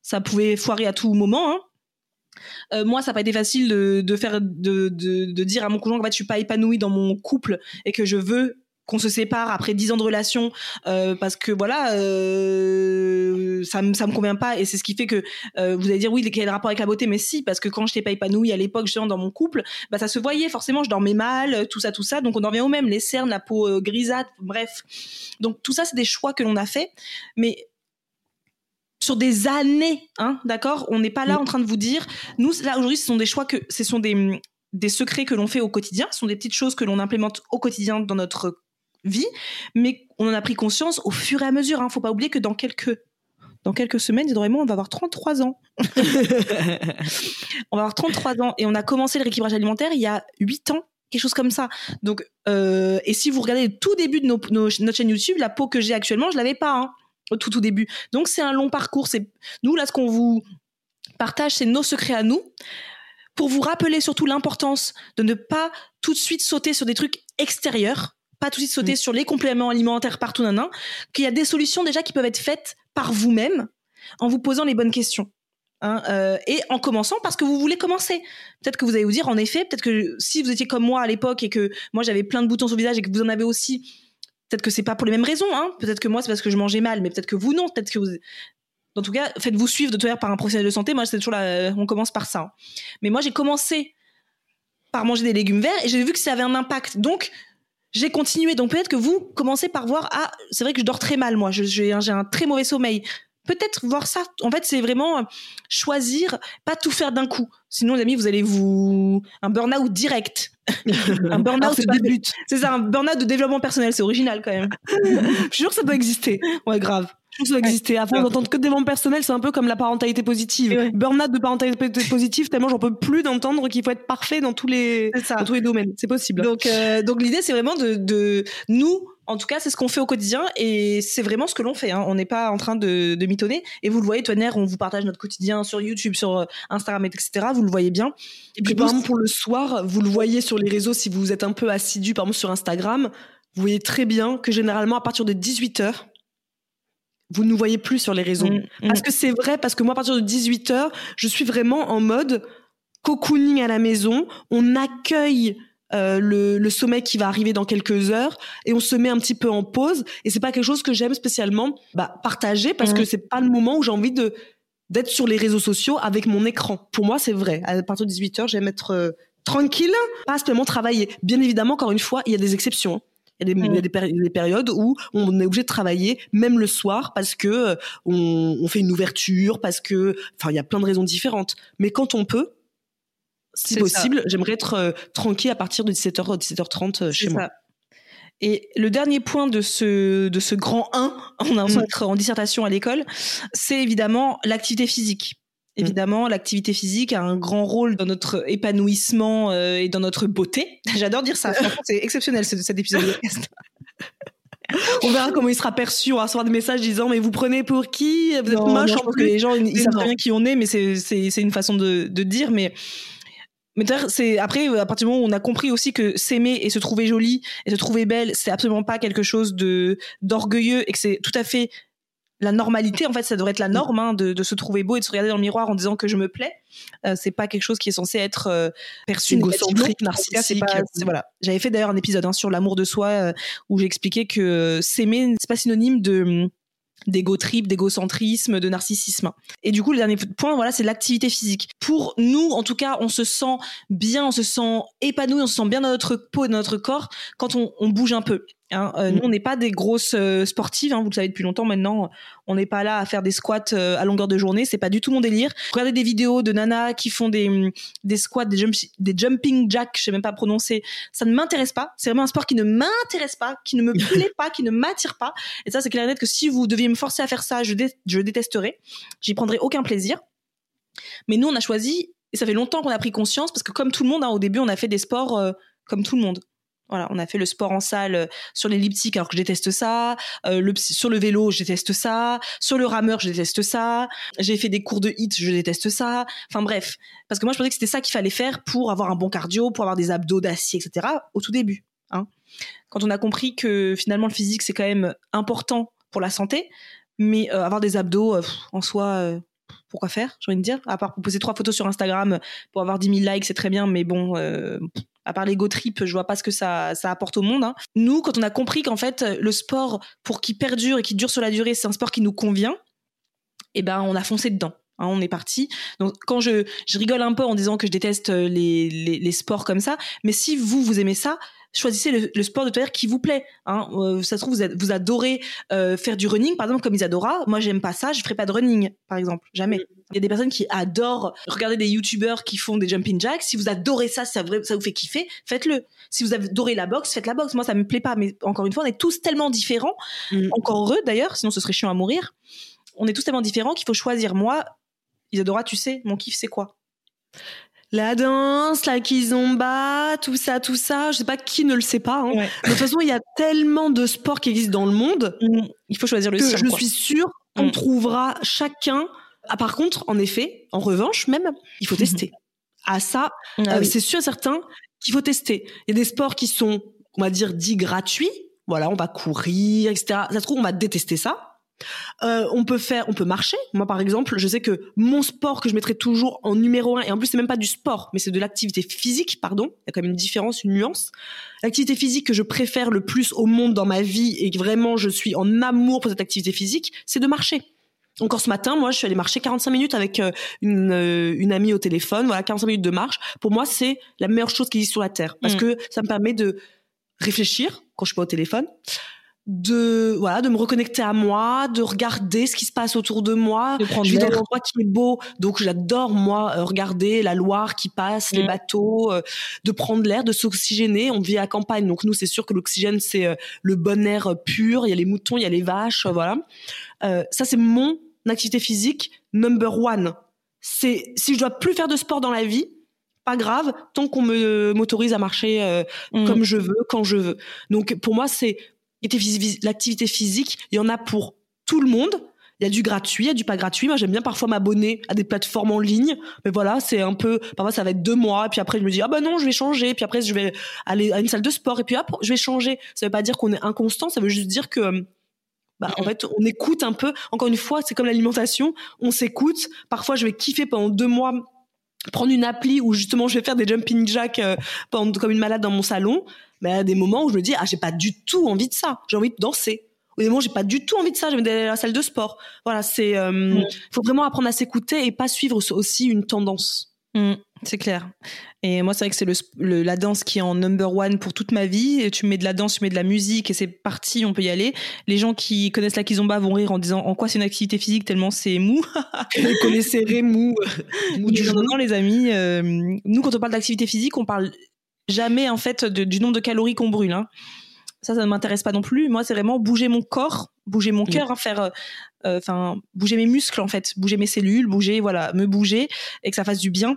ça pouvait foirer à tout moment. Hein. moi, ça n'a pas été facile de, faire, de, de, dire à mon conjoint que je suis pas épanouie dans mon couple et que je veux qu'on se sépare après dix ans de relation euh, parce que voilà euh, ça me ça me convient pas. Et c'est ce qui fait que euh, vous allez dire oui quel rapport avec la beauté? Mais si parce que quand je n'étais pas épanouie à l'époque justement dans mon couple bah ça se voyait forcément je dormais mal tout ça tout ça. Donc on en vient au même. Les cernes la peau grisâtre bref. Donc tout ça c'est des choix que l'on a fait. Mais sur des années, hein, d'accord? On n'est pas là en train de vous dire. Nous, là aujourd'hui, ce sont des choix que, ce sont des, des secrets que l'on fait au quotidien, ce sont des petites choses que l'on implémente au quotidien dans notre vie, mais on en a pris conscience au fur et à mesure. Hein. Faut pas oublier que dans quelques dans quelques semaines, moi, on va avoir 33 ans. on va avoir 33 ans et on a commencé le rééquilibrage alimentaire il y a 8 ans, quelque chose comme ça. Donc, euh, et si vous regardez le tout début de nos, notre chaîne YouTube, la peau que j'ai actuellement, je l'avais pas hein, au tout tout début. Donc c'est un long parcours. C'est nous là ce qu'on vous partage, c'est nos secrets à nous pour vous rappeler surtout l'importance de ne pas tout de suite sauter sur des trucs extérieurs pas tout de suite sauter mm. sur les compléments alimentaires partout, nan, qu'il y a des solutions déjà qui peuvent être faites par vous-même en vous posant les bonnes questions. Hein, euh, et en commençant parce que vous voulez commencer. Peut-être que vous allez vous dire, en effet, peut-être que si vous étiez comme moi à l'époque et que moi j'avais plein de boutons sur le visage et que vous en avez aussi, peut-être que c'est pas pour les mêmes raisons. Hein. Peut-être que moi c'est parce que je mangeais mal, mais peut-être que vous non. Peut-être que vous. En tout cas, faites-vous suivre de toute par un professionnel de santé. Moi, c'est toujours là, on commence par ça. Hein. Mais moi, j'ai commencé par manger des légumes verts et j'ai vu que ça avait un impact. Donc, j'ai continué. Donc peut-être que vous commencez par voir, ah, c'est vrai que je dors très mal, moi, j'ai un très mauvais sommeil. Peut-être voir ça. En fait, c'est vraiment euh, choisir, pas tout faire d'un coup. Sinon, les amis, vous allez vous un burn-out direct. un burn-out de C'est ça, un burn-out de développement personnel. C'est original quand même. je suis sûre que ça peut exister. Ouais, grave. Je ça exister. Avant d'entendre que des développement personnel, c'est un peu comme la parentalité positive. Burn-out de parentalité positive, tellement j'en peux plus d'entendre qu'il faut être parfait dans tous les, dans tous les domaines. C'est possible. Donc, euh, donc l'idée, c'est vraiment de, de nous, en tout cas, c'est ce qu'on fait au quotidien et c'est vraiment ce que l'on fait. Hein. On n'est pas en train de, de mitonner. Et vous le voyez, Tonner, on vous partage notre quotidien sur YouTube, sur euh, Instagram, etc. Vous le voyez bien. Et puis, par exemple, pour le soir, vous le voyez sur les réseaux si vous êtes un peu assidu, par exemple, sur Instagram. Vous voyez très bien que généralement, à partir de 18 h vous ne nous voyez plus sur les réseaux. Mm, mm. Parce que c'est vrai, parce que moi, à partir de 18 h je suis vraiment en mode cocooning à la maison. On accueille euh, le, sommeil qui va arriver dans quelques heures et on se met un petit peu en pause. Et c'est pas quelque chose que j'aime spécialement bah, partager parce que c'est pas le moment où j'ai envie de d'être sur les réseaux sociaux avec mon écran. Pour moi, c'est vrai. À partir de 18 h j'aime être euh, tranquille, pas spécialement travailler. Bien évidemment, encore une fois, il y a des exceptions. Hein. Il y a des, périodes où on est obligé de travailler, même le soir, parce que euh, on, fait une ouverture, parce que, enfin, il y a plein de raisons différentes. Mais quand on peut, si possible, j'aimerais être euh, tranquille à partir de 17h, 17h30 chez moi. Et le dernier point de ce, de ce grand 1, on a mm. en dissertation à l'école, c'est évidemment l'activité physique. Mmh. Évidemment, l'activité physique a un grand rôle dans notre épanouissement euh, et dans notre beauté. J'adore dire ça. c'est exceptionnel cet épisode de podcast. On verra comment il sera perçu. On va recevoir des messages disant mais vous prenez pour qui? Vous êtes moche. Je pense que les gens ils savent bien qui on est, mais c'est une façon de, de dire. Mais mais c'est après à partir du moment où on a compris aussi que s'aimer et se trouver jolie et se trouver belle, c'est absolument pas quelque chose de d'orgueilleux et que c'est tout à fait la normalité en fait ça devrait être la mm. norme hein, de, se trouver beau et de se regarder dans le miroir en disant que je me plais. Euh, c'est pas quelque chose qui est censé être euh, perçu égocentrique narcissique voilà. J'avais fait d'ailleurs un épisode hein, sur l'amour de soi euh, où j'expliquais que s'aimer c'est pas synonyme de d'égo trip, d'égocentrisme, de narcissisme. Et du coup, le dernier point, voilà, c'est l'activité physique. Pour nous, en tout cas, on se sent bien, on se sent épanoui, on se sent bien dans notre peau dans notre corps quand on bouge un peu. Hein. Euh, nous, mm. on n'est pas des grosses euh, sportives, hein, vous le savez depuis longtemps maintenant. On n'est pas là à faire des squats euh, à longueur de journée, c'est pas du tout mon délire. Regardez des vidéos de nanas qui font des, mm, des squats, des, des jumping jacks, je sais même pas prononcer. Ça ne m'intéresse pas. C'est vraiment un sport qui ne m'intéresse pas, qui ne me plaît pas, qui ne m'attire pas. Et ça, c'est clair et net que si vous deviez me forcer à faire ça, je, je détesterais. J'y prendrais aucun plaisir. Mais nous, on a choisi, et ça fait longtemps qu'on a pris conscience, parce que comme tout le monde, hein, au début, on a fait des sports comme tout le monde. Voilà, on a fait le sport en salle euh, sur l'elliptique alors que je déteste ça, euh, sur le vélo je déteste ça, sur le rameur je déteste ça, j'ai fait des cours de hit je déteste ça. Enfin bref, parce que moi je pensais que c'était ça qu'il fallait faire pour avoir un bon cardio, pour avoir des abdos d'acier, etc. Au tout début. Hein. Quand on a compris que finalement le physique c'est quand même important pour la santé, mais euh, avoir des abdos en soi pourquoi faire, j'ai envie de dire? À part poser trois photos sur Instagram pour avoir 10 000 likes, c'est très bien, mais bon, à part l'ego trip, je vois pas ce que ça, ça apporte au monde. Hein. Nous, quand on a compris qu'en fait, le sport, pour qu'il perdure et qu'il dure sur la durée, c'est un sport qui nous convient, eh ben, on a foncé dedans. Hein, on est parti. Donc, quand je, je rigole un peu en disant que je déteste les, les, les sports comme ça, mais si vous, vous aimez ça, choisissez le, sport de terre qui vous plaît. Hein. Euh, ça se trouve, vous, vous adorez euh, faire du running, par exemple, comme Isadora. Moi, j'aime pas ça, je ferai pas de running, par exemple. Jamais. Il y a des personnes qui adorent regarder des youtubeurs qui font des jumping jacks. Si vous adorez ça, ça, ça vous fait kiffer, faites-le. Si vous adorez la boxe, faites la boxe. Moi, ça me plaît pas. Mais encore une fois, on est tous tellement différents. Mm. Encore heureux, d'ailleurs, sinon ce serait chiant à mourir. On est tous tellement différents qu'il faut choisir. Moi, Isadora, tu sais, mon kiff, c'est quoi? La danse, la kizomba, tout ça, tout ça. Je sais pas qui ne le sait pas. Hein. de toute façon, il y a tellement de sports qui existent dans le monde. Mm. Il faut choisir le que Je suis sûre qu'on mm. trouvera chacun. Ah, par contre, en effet, en revanche, même, il faut tester. Ah ça, ah euh, c'est sûr et certain qu'il faut tester. Il y a des sports qui sont, on va dire, dits gratuits. Voilà, on va courir, etc. Ça se trouve, on va détester ça. Euh, on peut faire, on peut marcher. Moi, par exemple, je sais que mon sport que je mettrais toujours en numéro un, et en plus c'est même pas du sport, mais c'est de l'activité physique, pardon. Il y a quand même une différence, une nuance. L'activité physique que je préfère le plus au monde dans ma vie et que vraiment je suis en amour pour cette activité physique, c'est de marcher. Encore ce matin, moi, je suis allée marcher 45 minutes avec euh, une, euh, une amie au téléphone. Voilà, 45 minutes de marche. Pour moi, c'est la meilleure chose qui existe sur la terre parce mm. que ça me permet de réfléchir quand je suis pas au téléphone de voilà de me reconnecter à moi de regarder ce qui se passe autour de moi. De prendre je vis dans un endroit qui est beau donc j'adore moi euh, regarder la Loire qui passe les mm. bateaux euh, de prendre l'air de s'oxygéner. On vit à campagne donc nous c'est sûr que l'oxygène c'est euh, le bon air pur. Il y a les moutons il y a les vaches voilà. Ça c'est mon activité physique number one. C'est si je dois plus faire de sport dans la vie pas grave tant qu'on me m'autorise à marcher mm. comme je veux quand je veux. Donc pour moi c'est l'activité physique, il y en a pour tout le monde. Il y a du gratuit, il y a du pas gratuit. Moi, j'aime bien parfois m'abonner à des plateformes en ligne. Mais voilà, c'est un peu, parfois ça va être deux mois. Puis après, je me dis, ah bah non, je vais changer. Puis après, je vais aller à une salle de sport. Et puis hop, je vais changer. Ça veut pas dire qu'on est inconstant. Ça veut juste dire que, bah, en fait, on écoute un peu. Encore une fois, c'est comme l'alimentation. On s'écoute. Parfois, je vais kiffer pendant deux mois prendre une appli où justement je vais faire des jumping jacks euh, comme une malade dans mon salon mais à des moments où je me dis ah j'ai pas du tout envie de ça. J'ai envie de danser. Au des moments j'ai pas du tout envie de ça. J'ai envie d'aller à la salle de sport. Voilà c'est euh, faut vraiment apprendre à s'écouter et pas suivre aussi une tendance. Mm, c'est clair. Et moi c'est vrai que c'est le, la danse qui est en number one pour toute ma vie. Et tu mets de la danse tu mets de la musique et c'est parti on peut y aller. Les gens qui connaissent la kizomba vont rire en disant en quoi c'est une activité physique tellement c'est mou? Les connaissez mou mou du non les amis euh, nous quand on parle d'activité physique on parle jamais en fait du nombre de calories qu'on brûle. Hein. Ça, ça ne m'intéresse pas non plus. Moi, c'est vraiment bouger mon corps, bouger mon mm. cœur, hein, faire, euh, euh, enfin, bouger mes muscles en fait, bouger mes cellules, bouger, voilà, me bouger et que ça fasse du bien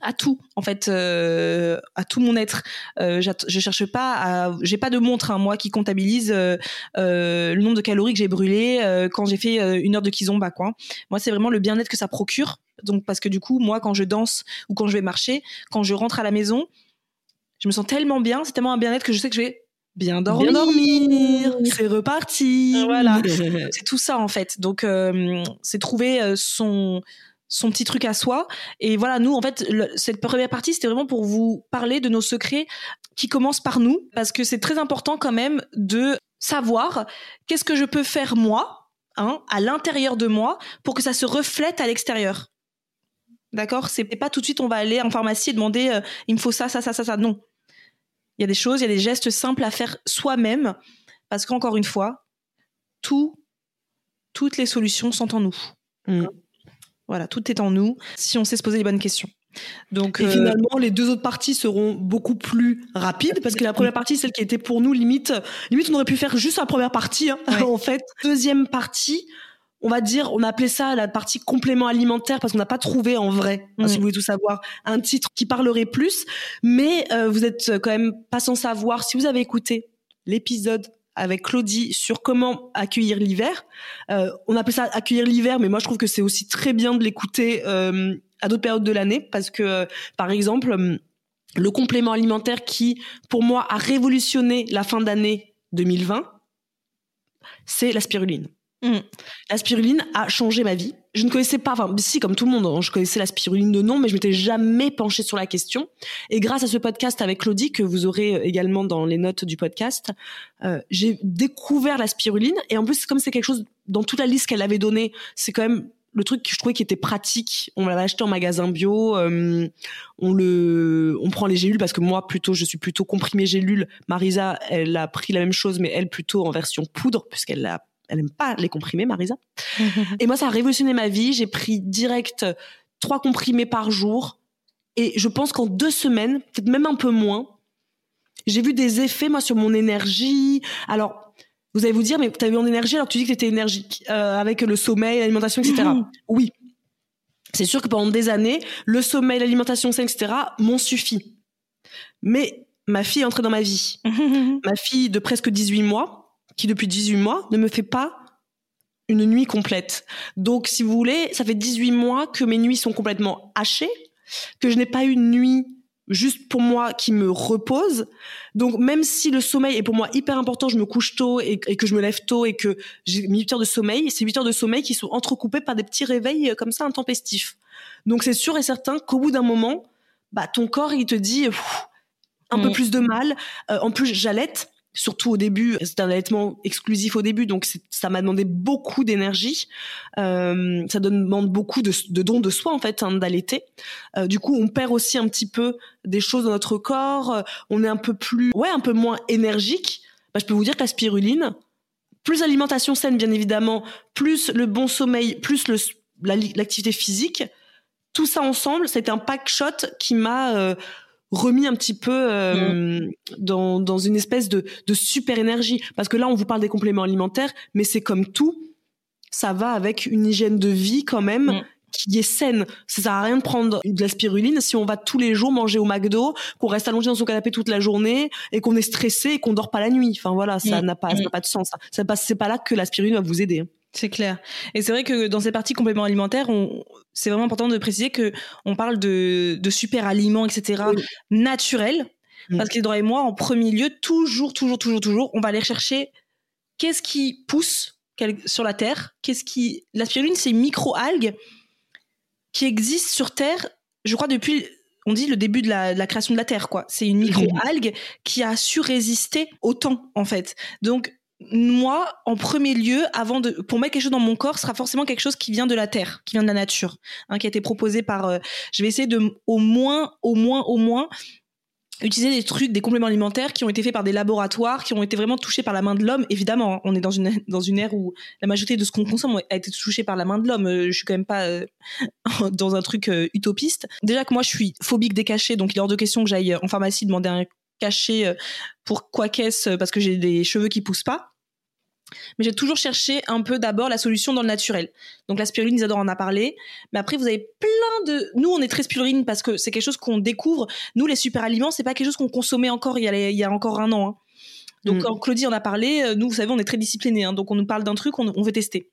à tout en fait euh, à tout mon être je cherche pas à j'ai pas de montre hein, moi qui comptabilise le nombre de calories que j'ai brûlé quand j'ai fait une heure de kizomba quoi moi c'est vraiment le bien-être que ça procure donc parce que du coup moi quand je danse ou quand je vais marcher quand je rentre à la maison je me sens tellement bien, c'est tellement un bien-être que je sais que je vais bien dormir. C'est reparti. Voilà. c'est tout ça en fait. Donc euh, c'est trouver euh, son son petit truc à soi. Et voilà, nous, en fait, cette première partie, c'était vraiment pour vous parler de nos secrets qui commencent par nous, parce que c'est très important quand même de savoir qu'est-ce que je peux faire moi, hein, à l'intérieur de moi, pour que ça se reflète à l'extérieur. D'accord? C'est pas tout de suite on va aller en pharmacie et demander euh, il me faut ça, ça, ça, ça, ça. Non. Il y a des choses, il y a des gestes simples à faire soi-même, parce qu'encore une fois, tout, toutes les solutions sont en nous. Mm. Voilà, tout est en nous si on sait se poser les bonnes questions. Donc, et euh, finalement, les deux autres parties seront beaucoup plus rapides parce que la première partie, celle qui était pour nous limite, limite, on aurait pu faire juste la première partie. Hein, en fait, deuxième partie, on va dire, on a appelé ça la partie complément alimentaire parce qu'on n'a pas trouvé en vrai, hein, si vous voulez tout savoir, un titre qui parlerait plus. Mais euh, vous êtes quand même pas sans savoir si vous avez écouté l'épisode avec Claudie sur comment accueillir l'hiver. Euh, on appelle ça accueillir l'hiver, mais moi je trouve que c'est aussi très bien de l'écouter euh, à d'autres périodes de l'année parce que, euh, par exemple, le complément alimentaire qui, pour moi, a révolutionné la fin d'année 2020, c'est la spiruline. Mm. La spiruline a changé ma vie. Je ne connaissais pas, enfin, si, comme tout le monde, hein, je connaissais la spiruline de nom, mais je m'étais jamais penchée sur la question. Et grâce à ce podcast avec Claudie, que vous aurez euh, également dans les notes du podcast, euh, j'ai découvert la spiruline. Et en plus, comme c'est quelque chose, dans toute la liste qu'elle avait donnée, c'est quand même le truc que je trouvais qui était pratique. On l'avait acheté en magasin bio. Euh, on le, on prend les gélules parce que moi, plutôt, je suis plutôt comprimé gélule. Marisa, elle a pris la même chose, mais elle plutôt en version poudre, puisqu'elle l'a elle aime pas les comprimés, Marisa. et moi, ça a révolutionné ma vie. J'ai pris direct trois comprimés par jour. Et je pense qu'en deux semaines, peut-être même un peu moins, j'ai vu des effets, moi, sur mon énergie. Alors, vous allez vous dire, mais tu as vu en énergie alors que tu dis que tu étais énergique euh, avec le sommeil, l'alimentation, etc. Oui. C'est sûr que pendant des années, le sommeil, l'alimentation saine, etc., m'ont suffi. Mais ma fille est entrée dans ma vie. ma fille de presque 18 mois, qui depuis 18 mois ne me fait pas une nuit complète. Donc, si vous voulez, ça fait 18 mois que mes nuits sont complètement hachées, que je n'ai pas eu une nuit juste pour moi qui me repose. Donc, même si le sommeil est pour moi hyper important, je me couche tôt et, que je me lève tôt et que j'ai 8 heures de sommeil, c'est 8 heures de sommeil qui sont entrecoupées par des petits réveils euh, comme ça intempestifs. Donc, c'est sûr et certain qu'au bout d'un moment, bah, ton corps, il te dit un peu mm. plus de mal. Euh, en plus, j'allaite surtout au début, c'est un allaitement exclusif au début, donc ça m'a demandé beaucoup d'énergie. Euh, ça demande beaucoup de, dons de soi en fait hein, d'allaiter. Euh, du coup, on perd aussi un petit peu des choses dans notre corps. On est un peu plus, ouais, un peu moins énergique. Bah, je peux vous dire que la spiruline, plus l'alimentation saine bien évidemment, plus le bon sommeil, plus l'activité physique, tout ça ensemble, c'était un pack shot qui m'a euh, remis un petit peu euh, mm. dans, dans une espèce de, de super énergie. Parce que là, on vous parle des compléments alimentaires, mais c'est comme tout, ça va avec une hygiène de vie quand même. Mm. qui est saine. Ça sert à rien de prendre de la spiruline si on va tous les jours manger au McDo, qu'on reste allongé dans son canapé toute la journée et qu'on est stressé et qu'on dort pas la nuit. Enfin voilà, ça mm. n'a pas, ça n'a pas de sens. Ça, c'est pas là que la spiruline va vous aider. C'est clair. Et c'est vrai que dans cette partie complément alimentaire, c'est vraiment important de préciser que on parle de, super aliments, etc., naturels. Mm. Parce qu'Edouard et moi, en premier lieu, toujours, toujours, toujours, toujours, on va aller chercher qu'est-ce qui pousse sur la Terre. Qu'est-ce qui. La spiruline, c'est une micro-algue qui existe sur Terre, je crois, depuis on dit le début de la, création de la Terre, quoi. C'est une micro-algue qui a su résister au temps, en fait. Donc, moi, en premier lieu, avant de, pour mettre quelque chose dans mon corps, sera forcément quelque chose qui vient de la terre, qui vient de la nature, hein, qui a été proposé par. Euh, je vais essayer de, au moins, au moins, au moins, utiliser des trucs, des compléments alimentaires qui ont été faits par des laboratoires, qui ont été vraiment touchés par la main de l'homme. Évidemment, hein, on est dans une dans une ère où la majorité de ce qu'on consomme a été touché par la main de l'homme. Euh, je suis quand même pas euh, dans un truc utopiste. Déjà que moi, je suis phobique des cachets, donc il est hors de question que j'aille en pharmacie demander un cachet pour quoi qu'est-ce parce que j'ai des cheveux qui poussent pas. Mais j'ai toujours cherché un peu d'abord la solution dans le naturel. Donc la spiruline, Isadora en a parlé. Mais après, vous avez plein de... Nous, on est très spiruline parce que c'est quelque chose qu'on découvre. Nous, les super aliments, c'est pas quelque chose qu'on consommait encore il y a, il y a encore un an. Hein. Donc mm. quand Claudie en a parlé, euh, nous, vous savez, on est très disciplinés. Hein. donc on nous parle d'un truc, on, on veut tester.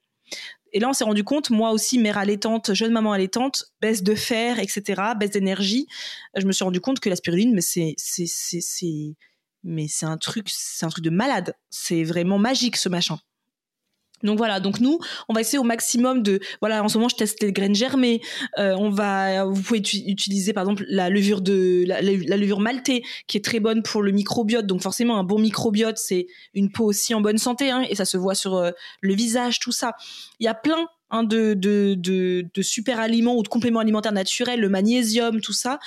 Et là, on s'est rendu compte, moi aussi, mère allaitante, jeune maman allaitante, baisse de fer, etc., baisse d'énergie. Je me suis rendu compte que la spiruline, mais c'est, c'est, c'est, mais c'est un truc, c'est un truc de malade. C'est vraiment magique ce machin. Donc voilà, donc nous, on va essayer au maximum de, voilà, en ce moment je teste les graines germées. Euh, on va, vous pouvez utiliser par exemple la levure de la, levure maltée qui est très bonne pour le microbiote. Donc forcément, un bon microbiote, c'est une peau aussi en bonne santé, hein, et ça se voit sur euh, le visage, tout ça. Il y a plein hein, de, de, de, de super aliments ou de compléments alimentaires naturels, le magnésium, tout ça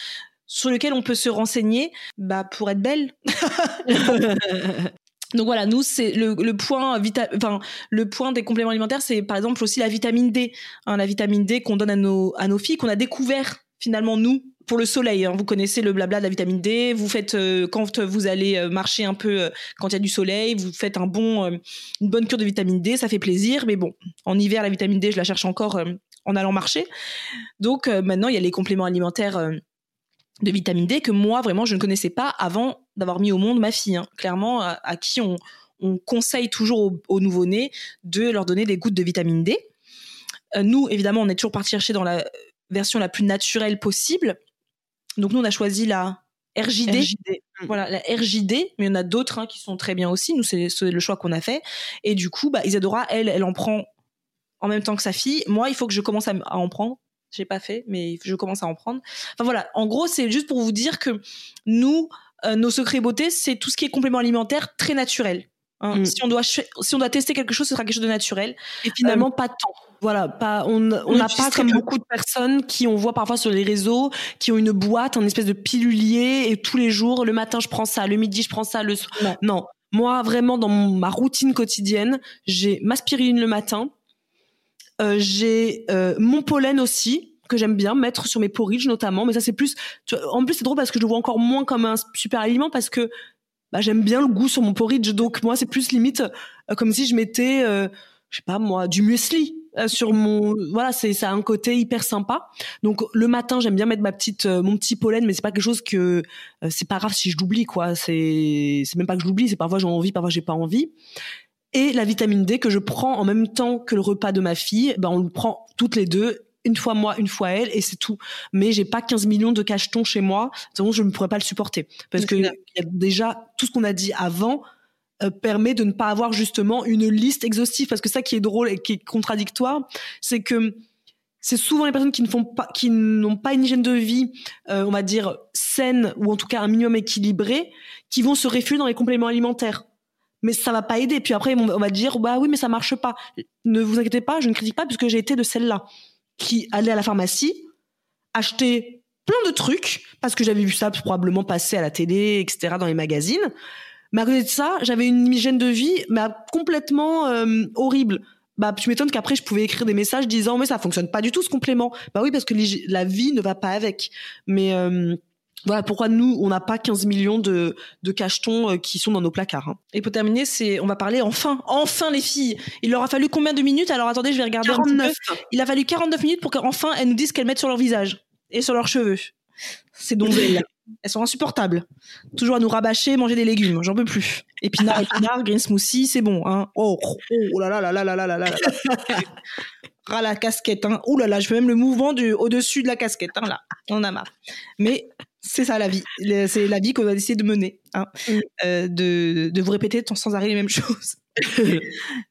sur lequel on peut se renseigner bah, pour être belle. Donc voilà, nous c'est le, point vita, enfin le point des compléments alimentaires, c'est par exemple aussi la vitamine D, hein, la vitamine D qu'on donne à nos à nos filles, qu'on a découvert finalement nous pour le soleil. Hein. Vous connaissez le blabla de la vitamine D. Vous faites euh, quand vous allez euh, marcher un peu euh, quand il y a du soleil, vous faites un bon une bonne cure de vitamine D, ça fait plaisir. Mais bon, en hiver la vitamine D, je la cherche encore en allant marcher. Donc maintenant il y a les compléments alimentaires de vitamine D que moi vraiment je ne connaissais pas avant d'avoir mis au monde ma fille. Hein. Clairement, à, qui on, conseille toujours aux, nouveau-nés de leur donner des gouttes de vitamine D. Euh, nous, évidemment, on est toujours parti chercher dans la version la plus naturelle possible. Donc nous, on a choisi la RJD. Mm. Voilà, la RJD, mais il y en a d'autres hein, qui sont très bien aussi. Nous, c'est le choix qu'on a fait. Et du coup, bah, Isadora, elle, elle en prend en même temps que sa fille. Moi, il faut que je commence à en prendre j'ai pas fait, mais je commence à en prendre. Enfin voilà, en gros, c'est juste pour vous dire que nous, euh, nos secrets beauté, c'est tout ce qui est complément alimentaire très naturel. Hein. Mm. Si on doit si on doit tester quelque chose, ce sera quelque chose de naturel. Et finalement, euh, pas temps. Voilà, pas on n'a pas comme beaucoup de personnes qui on voit parfois sur les réseaux, qui ont une boîte, un espèce de pilulier et tous les jours, le matin je prends ça, le midi je prends ça, le soir. Non. Moi, vraiment, dans ma routine quotidienne, j'ai ma spiruline le matin, j'ai euh, mon pollen aussi que j'aime bien mettre sur mes porridge notamment, mais ça c'est plus. en plus c'est drôle parce que je le vois encore moins comme un super aliment parce que bah, j'aime bien le goût sur mon porridge, donc moi c'est plus limite euh, comme si je mettais, je sais pas moi, du muesli sur mon voilà c'est ça a un côté hyper sympa. Donc le matin j'aime bien mettre ma petite mon petit pollen mais c'est pas quelque chose que c'est pas grave si je l'oublie quoi. C'est c'est même pas que je l'oublie c'est parfois j'ai envie parfois j'ai pas envie et la vitamine D que je prends en même temps que le repas de ma fille, ben on le prend toutes les deux une fois moi, une fois elle, et c'est tout. Mais j'ai pas 15 millions de cachetons chez moi, donc je ne pourrais pas le supporter. Parce que y a déjà, tout ce qu'on a dit avant euh, permet de ne pas avoir justement une liste exhaustive. Parce que ça qui est drôle et qui est contradictoire, c'est que c'est souvent les personnes qui ne font pas, qui n'ont pas une hygiène de vie, euh, on va dire saine ou en tout cas un minimum équilibré, qui vont se réfugier dans les compléments alimentaires mais ça va pas aider. Puis après, on va dire, bah oui, mais ça marche pas. Ne vous inquiétez pas, je ne critique pas puisque j'ai été de celle-là qui allait à la pharmacie, acheter plein de trucs parce que j'avais vu ça probablement passer à la télé, etc., dans les magazines. Mais à côté de ça, j'avais une hygiène de vie mais complètement euh, horrible. Bah, tu m'étonnes qu'après je pouvais écrire des messages disant mais ça fonctionne pas du tout ce complément. Bah oui parce que la vie ne va pas avec. Mais euh, voilà pourquoi nous, on n'a pas 15 millions de, de cachetons euh, qui sont dans nos placards. Hein. Et pour terminer, c'est, on va parler enfin, enfin les filles. Il leur a fallu combien de minutes? Alors attendez, je vais regarder 49. Il a fallu 49 minutes pour qu'enfin elles nous disent qu'elles mettent sur leur visage et sur leurs cheveux. C'est donc Elles sont insupportables. Toujours à nous rabâcher, manger des légumes. J'en peux plus. Épinards, épinards, green smoothie, c'est bon. Hein. Oh, oh, oh là là là là là là là là. Ras la casquette. Hein. Oh là là, je fais même le mouvement du au-dessus de la casquette. Hein, là, on en a marre. Mais c'est ça la vie. C'est la vie qu'on va essayer de mener. Hein. Mm. Euh, de, de, vous répéter sans arrêt les mêmes choses.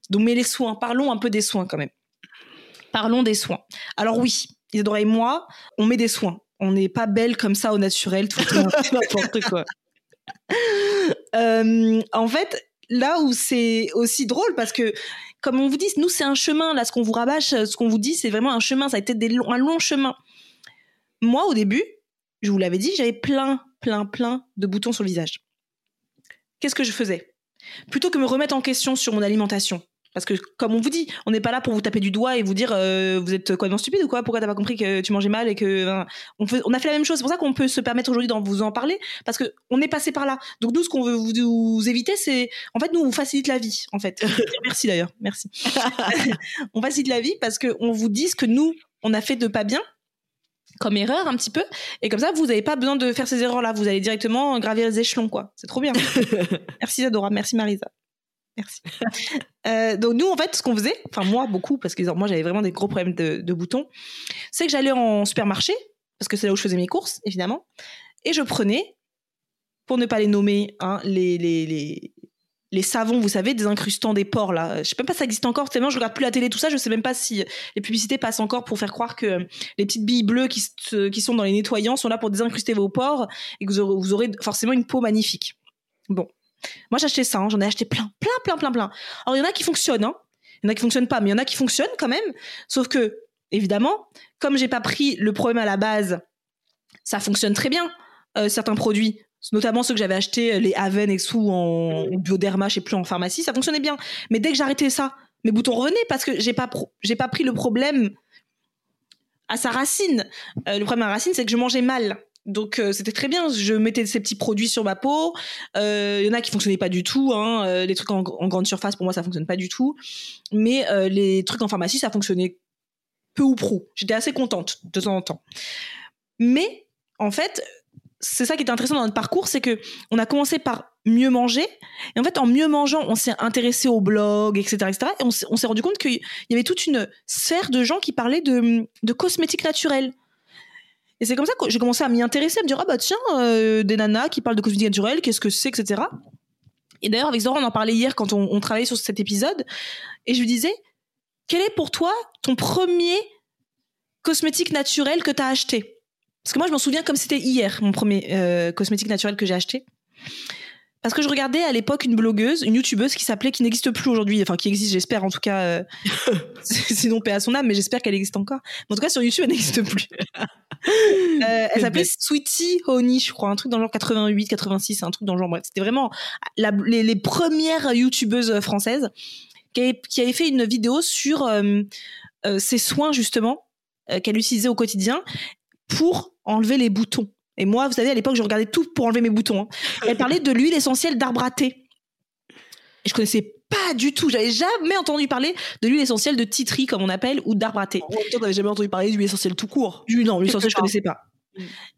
Donc, mais les soins, parlons un peu des soins quand même. Parlons des soins. Alors oui, Isadora et moi, on met des soins. On n'est pas belle comme ça au naturel, tout n'importe quoi. Euh, en fait, là où c'est aussi drôle, parce que comme on vous dit, nous c'est un chemin. Là, ce qu'on vous rabâche, ce qu'on vous dit, c'est vraiment un chemin. Ça a été des un long chemin. Moi, au début, je vous l'avais dit, j'avais plein, plein, plein de boutons sur le visage. Qu'est-ce que je faisais? Plutôt que me remettre en question sur mon alimentation, parce que comme on vous dit, on n'est pas là pour vous taper du doigt et vous dire euh, vous êtes quoi stupide ou quoi? Pourquoi t'as pas compris que tu mangeais mal et que on, on, a fait la même chose. C'est pour ça qu'on peut se permettre aujourd'hui d'en vous en parler parce que on est passé par là. Donc nous, ce qu'on veut vous, éviter, c'est en fait nous on vous facilite la vie. En fait, merci d'ailleurs, merci. on facilite la vie parce que on vous dit ce que nous on a fait de pas bien comme erreur un petit peu. Et comme ça vous n'avez pas besoin de faire ces erreurs là vous allez directement gravir les échelons quoi. C'est trop bien. Merci Zadora. Merci Marisa. Merci. Euh, donc nous en fait ce qu'on faisait enfin moi beaucoup parce que moi j'avais vraiment des gros problèmes de, boutons c'est que j'allais en supermarché parce que c'est là où je faisais mes courses évidemment et je prenais pour ne pas les nommer, hein, les, les, les, les savons, vous savez, des incrustants des porcs là. Je sais même pas si ça existe encore. Tellement je regarde plus la télé, tout ça. Je sais même pas si les publicités passent encore pour faire croire que les petites billes bleues qui, sont dans les nettoyants sont là pour désincruster vos porcs et que vous aurez, forcément une peau magnifique. Bon, moi acheté ça. hein. J'en ai acheté plein, plein, plein, plein, plein. Alors il y en a qui fonctionnent. Hein. Il y en a qui fonctionnent pas, mais il y en a qui fonctionnent quand même. Sauf que évidemment, comme j'ai pas pris le problème à la base, ça fonctionne très bien. euh, certains produits, notamment ceux que j'avais achetés, les Aven et sous en, en bioderma, je sais plus en pharmacie, ça fonctionnait bien. Mais dès que j'arrêtais ça, mes boutons revenaient parce que j'ai pas j'ai pas pris le problème à sa racine. Euh, le problème à la racine, c'est que je mangeais mal. Donc euh, c'était très bien, je mettais ces petits produits sur ma peau. Euh, Il y en a qui fonctionnaient pas du tout. Hein. Euh, les trucs en, en grande surface, pour moi, ça fonctionne pas du tout. Mais euh, les trucs en pharmacie, ça fonctionnait peu ou prou. J'étais assez contente de temps en temps. Mais en fait, c'est ça qui était intéressant dans notre parcours, c'est que on a commencé par mieux manger, et en fait, en mieux mangeant, on s'est intéressé au blog, etc., etc., et on s'est rendu compte qu'il y avait toute une sphère de gens qui parlaient de, de cosmétiques naturels. Et c'est comme ça que j'ai commencé à m'y intéresser, à me dire ah bah tiens, euh, des nanas qui parlent de cosmétiques naturels, qu'est-ce que c'est, etc. Et d'ailleurs, avec Zora, on en parlait hier quand on, on travaillait sur cet épisode, et je lui disais quel est pour toi ton premier cosmétique naturel que tu as acheté? Parce que moi, je m'en souviens comme c'était hier, mon premier euh, cosmétique naturel que j'ai acheté. Parce que je regardais à l'époque une blogueuse, une youtubeuse qui s'appelait, qui n'existe plus aujourd'hui, enfin qui existe, j'espère en tout cas, euh, sinon paix à son âme, mais j'espère qu'elle existe encore. Mais en tout cas, sur YouTube, elle n'existe plus. Euh, elle s'appelait Sweetie Honey, je crois, un truc dans le genre 88, 86, un truc dans le genre, bref. C'était vraiment la- les, les premières youtubeuses françaises qui avait, qui avait fait une vidéo sur ses soins justement qu'elle utilisait au quotidien pour enlever les boutons. Et moi, vous savez, à l'époque, je regardais tout pour enlever mes boutons. hein. Elle parlait de l'huile essentielle d'arbre à thé. Et je connaissais pas du tout, j'avais jamais entendu parler de l'huile essentielle de titri, comme on appelle, ou d'arbre à thé. En même temps, t'avais jamais entendu parler d'huile essentielle tout court. Du- Non, l'huile essentielle, je connaissais pas.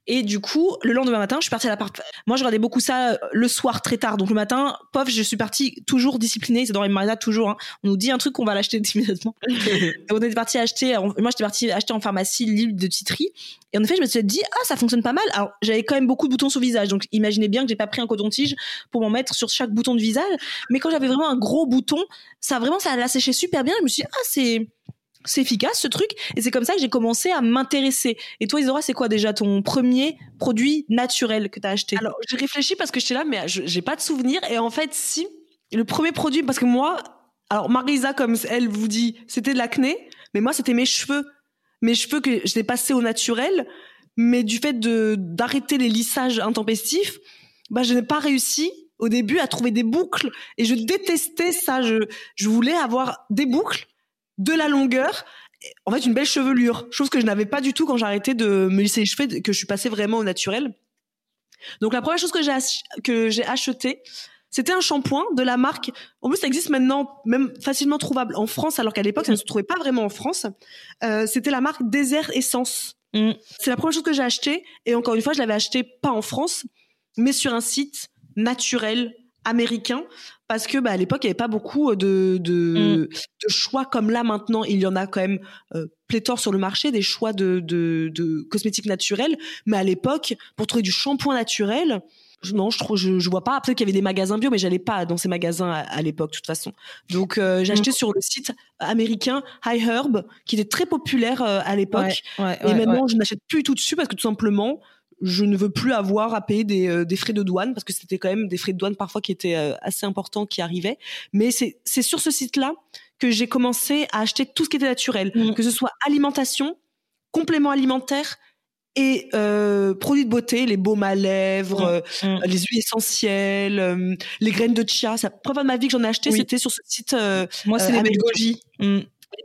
Et du coup, le lendemain matin, je suis partie à l'appart. Moi, je regardais beaucoup ça euh, le soir très tard. Donc le matin, pof, je suis partie toujours disciplinée. C'est dans les magasins toujours. hein. On nous dit un truc qu'on va l'acheter immédiatement. On était parti acheter. Moi, j'étais partie acheter en pharmacie l'huile de titri. Et en effet, je me suis dit ah ça fonctionne pas mal. Alors j'avais quand même beaucoup de boutons sur le visage. Donc imaginez bien que j'ai pas pris un coton-tige pour m'en mettre sur chaque bouton de visage. Mais quand j'avais vraiment un gros bouton, ça vraiment ça l'a séché super bien. Je me suis dit ah c'est c'est efficace ce truc et c'est comme ça que j'ai commencé à m'intéresser. Et toi Isadora, c'est quoi déjà ton premier produit naturel que tu as acheté? Alors, j'ai réfléchi parce que j'étais là, mais j'ai pas de souvenir. Et en fait, si, le premier produit, parce que moi, alors Marisa, comme elle vous dit, c'était de l'acné, mais moi, c'était mes cheveux. Mes cheveux que je l'ai passé au naturel, mais du fait de d'arrêter les lissages intempestifs, bah, je n'ai pas réussi au début à trouver des boucles. Et je détestais ça. Je, je voulais avoir des boucles, de la longueur, en fait, une belle chevelure. Chose que je n'avais pas du tout quand j'ai arrêté de me lisser les cheveux, que je suis passée vraiment au naturel. Donc la première chose que j'ai ach- que j'ai acheté, c'était un shampoing de la marque. En plus, ça existe maintenant, même facilement trouvable en France, alors qu'à l'époque, ça ne se trouvait pas vraiment en France. Euh, c'était la marque Desert Essence. Mm. C'est la première chose que j'ai acheté. Et encore une fois, je l'avais acheté pas en France, mais sur un site naturel américain parce que bah, à l'époque il n'y avait pas beaucoup de, de, de choix comme là maintenant. Il y en a quand même euh, pléthore sur le marché des choix de, de, de cosmétiques naturels. Mais à l'époque pour trouver du shampoing naturel non je trouve je, je vois pas. Peut-être qu'il y avait des magasins bio mais j'allais pas dans ces magasins à, à l'époque de toute façon. Donc euh, j'ai acheté sur le site américain High Herb qui était très populaire euh, à l'époque. Ouais, et maintenant, je n'achète plus tout dessus parce que tout simplement, je ne veux plus avoir à payer des, euh, des frais de douane parce que c'était quand même des frais de douane parfois qui étaient euh, assez importants qui arrivaient. Mais c'est c'est sur ce site-là que j'ai commencé à acheter tout ce qui était naturel, Mm. que ce soit alimentation, compléments alimentaires et euh, produits de beauté, les baumes à lèvres, Mm. euh, les huiles essentielles, euh, les graines de chia. Ça, preuve de ma vie que j'en ai acheté, Oui. c'était sur ce site Moi, c'est les.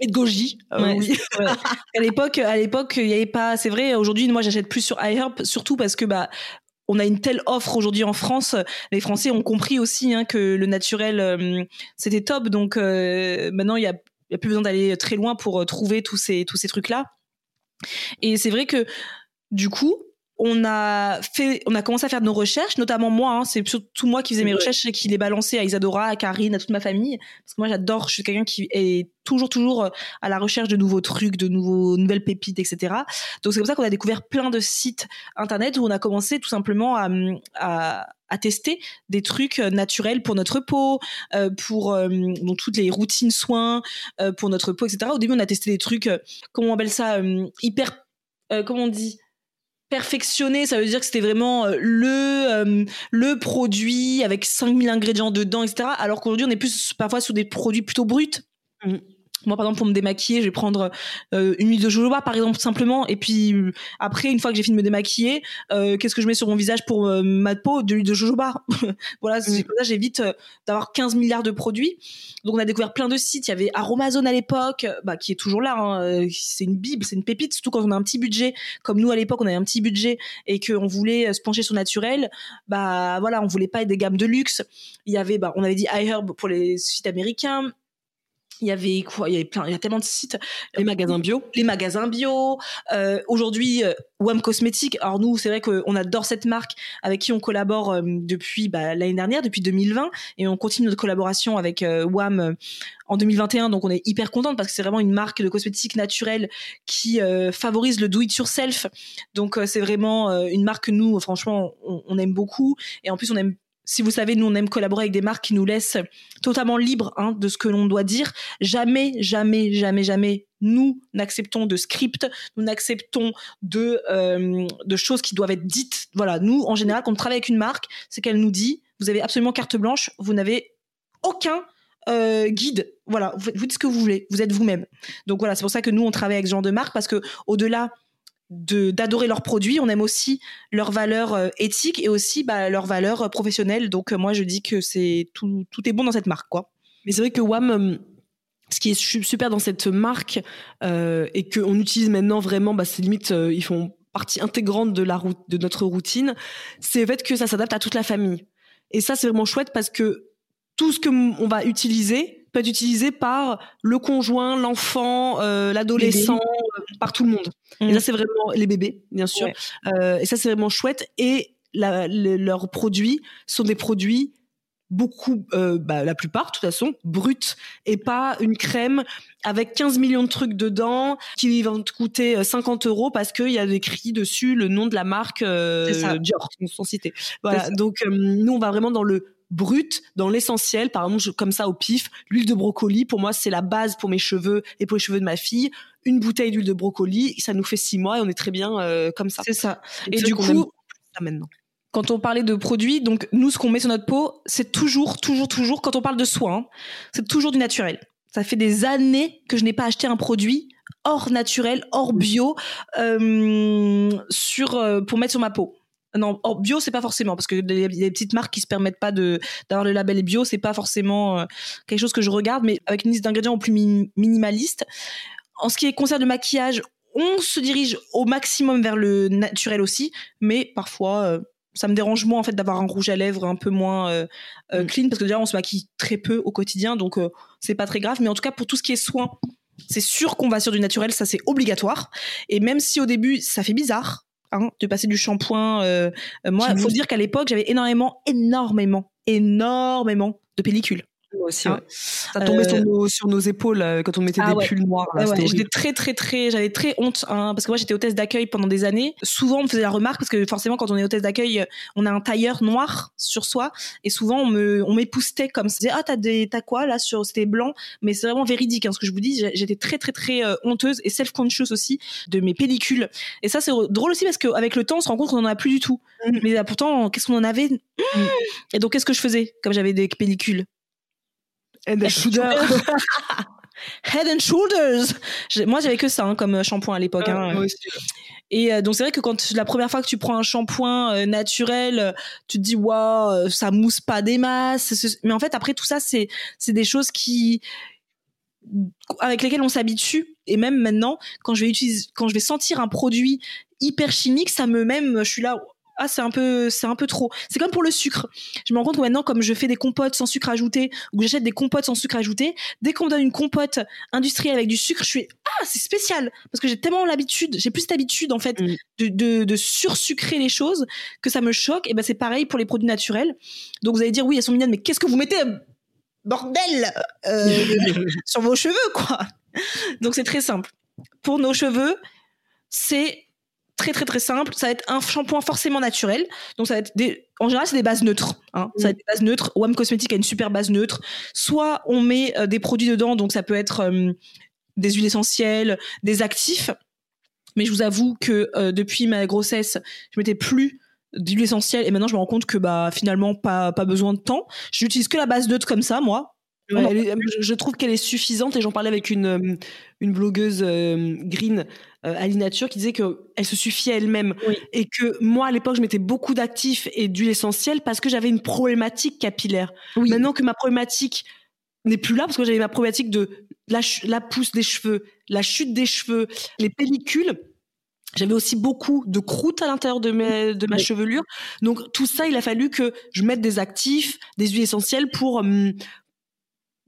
De goji. Euh, oui. à l'époque, à l'époque, il y avait pas. C'est vrai. Aujourd'hui, moi, j'achète plus sur iHerb, surtout parce que bah. On a une telle offre aujourd'hui en France. Les Français ont compris aussi hein, que le naturel euh, c'était top. Donc euh, maintenant il y a, a plus besoin d'aller très loin pour euh, trouver tous ces tous ces trucs là. Et c'est vrai que du coup, on a fait, on a commencé à faire nos recherches, notamment moi. Hein, c'est surtout moi qui faisais mes recherches et qui les balançais à Isadora, à Karine, à toute ma famille. Parce que moi, j'adore. Je suis quelqu'un qui est toujours, toujours euh, à la recherche de nouveaux trucs, de nouveaux, nouvelles pépites, etc. Donc c'est comme ça qu'on a découvert plein de sites internet où on a commencé tout simplement à, à à tester des trucs euh, naturels pour notre peau, euh, pour donc toutes les routines soins pour notre peau, etc. Au début, on a testé des trucs, comment on appelle ça, hyper, comment on dit, perfectionné, ça veut dire que c'était vraiment euh, le euh, le produit avec 5000 ingrédients dedans, etc. Alors qu'aujourd'hui, on est plus parfois sur des produits plutôt bruts. Mmh. Moi, par exemple, pour me démaquiller, je vais prendre euh, une huile de jojoba, par exemple, simplement. Et puis après, une fois que j'ai fini de me démaquiller, euh, qu'est-ce que je mets sur mon visage pour euh, ma peau? De l'huile de jojoba. voilà, mmh. comme ça, j'évite d'avoir 15 milliards de produits. Donc, on a découvert plein de sites. Il y avait Aromazone à l'époque, bah, qui est toujours là. Hein. C'est une bible, c'est une pépite, surtout quand on a un petit budget. Comme nous, à l'époque, on avait un petit budget et qu'on voulait se pencher sur naturel. Bah voilà, on voulait pas être des gammes de luxe. Il y avait, bah, on avait dit iHerb pour les sites américains il y avait quoi? Il y avait plein il y a tellement de sites. Les magasins bio. Les magasins bio. Euh, aujourd'hui euh, Wam Cosmétiques. Alors nous c'est vrai qu'on adore cette marque avec qui on collabore euh, depuis bah, l'année dernière depuis 2020 et on continue notre collaboration avec Wam en 2021 donc on est hyper contente parce que c'est vraiment une marque de cosmétiques naturels qui favorise le do it yourself. Donc c'est vraiment une marque que nous franchement on, on aime beaucoup. Et en plus on aime si vous savez, nous, on aime collaborer avec des marques qui nous laissent totalement libres hein, de ce que l'on doit dire. Jamais, jamais, jamais, jamais, nous n'acceptons de script, nous n'acceptons de, euh, de choses qui doivent être dites. Voilà, nous, en général, quand on travaille avec une marque, c'est qu'elle nous dit, vous avez absolument carte blanche, vous n'avez aucun euh, guide. Voilà, vous, vous dites ce que vous voulez, vous êtes vous-même. Donc voilà, c'est pour ça que nous, on travaille avec ce genre de marque parce que au-delà d'adorer leurs produits, on aime aussi leurs valeurs euh, éthiques et aussi bah, leurs valeurs euh, professionnelles. Donc euh, moi je dis que c'est tout, tout est bon dans cette marque quoi. Mais c'est vrai que WAM ce qui est super dans cette marque euh, et qu'on utilise maintenant vraiment, bah, c'est limite, ils font partie intégrante de la route, de notre routine, c'est le fait que ça s'adapte à toute la famille. Et ça, c'est vraiment chouette parce que tout ce que on va utiliser peut être utilisé par le conjoint, l'enfant, euh, l'adolescent, par tout le monde. Et mm. ça, c'est vraiment les bébés, bien sûr. Euh, et ça, c'est vraiment chouette. Et la, leurs produits sont des produits beaucoup, euh, bah, la plupart, de toute façon, bruts et pas une crème avec 15 millions de trucs dedans qui vont te coûter 50 euh, euros parce qu'il y a écrit dessus le nom de la marque euh, Dior, sans citer. Voilà. Donc, euh, nous, on va vraiment dans le brut, dans l'essentiel. Par exemple, comme ça au pif, l'huile de brocoli, pour moi, c'est la base pour mes cheveux et pour les cheveux de ma fille. Une bouteille d'huile de brocoli, ça nous fait six mois et on est très bien euh, comme ça. C'est ça. Et, du coup, ça maintenant quand on parlait de produits, donc nous, ce qu'on met sur notre peau, c'est toujours, toujours, toujours, quand on parle de soins, hein, c'est toujours du naturel. Ça fait des années que je n'ai pas acheté un produit hors naturel, hors bio, euh, sur euh, pour mettre sur ma peau. Non, hors bio, c'est pas forcément parce que a des petites marques qui se permettent pas de d'avoir le label bio, c'est pas forcément euh, quelque chose que je regarde, mais avec une liste d'ingrédients au plus minimaliste. En ce qui concerne le maquillage, on se dirige au maximum vers le naturel aussi, mais parfois euh, ça me dérange moins en fait d'avoir un rouge à lèvres un peu moins euh, mm. clean parce que déjà on se maquille très peu au quotidien donc c'est pas très grave mais en tout cas pour tout ce qui est soins c'est sûr qu'on va sur du naturel ça c'est obligatoire et même si au début ça fait bizarre Hein, de passer du shampoing. Euh, euh moi, il faut dire qu'à l'époque, j'avais énormément, énormément, énormément de pellicules. Moi aussi, hein. Ça tombait euh, sur, nos, épaules euh, quand on mettait ah des pulls noirs. j'étais très, très, très, j'avais très honte, hein, parce que moi, j'étais hôtesse d'accueil pendant des années. Souvent, on me faisait la remarque, parce que forcément, quand on est hôtesse d'accueil, on a un tailleur noir sur soi, et souvent, on me, on m'époustait comme ça. Ah, t'as des, t'as quoi, là, sur, c'était blanc? Mais c'est vraiment véridique, hein, ce que je vous dis. J'étais très, très, très euh, honteuse et self-conscious aussi de mes pellicules. Et ça, c'est drôle aussi, parce qu'avec le temps, on se rend compte qu'on en a plus du tout. Mmh. Mais pourtant, qu'est-ce qu'on en avait? Mmh. Et donc, qu'est-ce que je faisais, comme j'avais des pellicules? Head and Shoulders. Head and Shoulders. Moi, j'avais que ça hein, comme shampoing à l'époque. Ah, hein. Et euh, donc c'est vrai que quand la première fois que tu prends un shampoing euh, naturel, tu te dis waouh, euh, ça mousse pas des masses. Mais en fait, après tout ça, c'est c'est des choses qui avec lesquelles on s'habitue. Et même maintenant, quand je vais utiliser, quand je vais sentir un produit hyper chimique, ça me même, je suis là, ah c'est un peu c'est un peu trop. C'est comme pour le sucre. Je me rends compte que maintenant comme je fais des compotes sans sucre ajouté ou j'achète des compotes sans sucre ajouté, dès qu'on me donne une compote industrielle avec du sucre, je suis ah c'est spécial parce que j'ai tellement l'habitude, j'ai plus cette habitude en fait mm. de, de, de sursucrer les choses que ça me choque. Et ben c'est pareil pour les produits naturels. Donc vous allez dire oui elles sont mignonnes mais qu'est-ce que vous mettez bordel euh, sur vos cheveux quoi? Donc c'est très simple. Pour nos cheveux, c'est très très très simple. Ça va être un shampoing forcément naturel. Donc ça va être en général c'est des bases neutres. Hein. Ça va être des bases neutres. WAM Cosmetics a une super base neutre. Soit on met euh, des produits dedans, donc ça peut être euh, des huiles essentielles, des actifs. Mais je vous avoue que euh, depuis ma grossesse, je mettais plus d'huile essentielle et maintenant je me rends compte que bah finalement pas pas besoin de temps. J'utilise que la base neutre comme ça moi je trouve qu'elle est suffisante et j'en parlais avec une, euh, une blogueuse euh, green euh, Ali Nature qui disait qu'elle se suffit à elle-même et que moi à l'époque je mettais beaucoup d'actifs et d'huile essentielle parce que j'avais une problématique capillaire. Maintenant que ma problématique n'est plus là parce que j'avais ma problématique de la, la pousse des cheveux, la chute des cheveux, les pellicules. J'avais aussi beaucoup de croûte à l'intérieur de, mes, de ma chevelure. Donc tout ça, il a fallu que je mette des actifs, des huiles essentielles pour hum,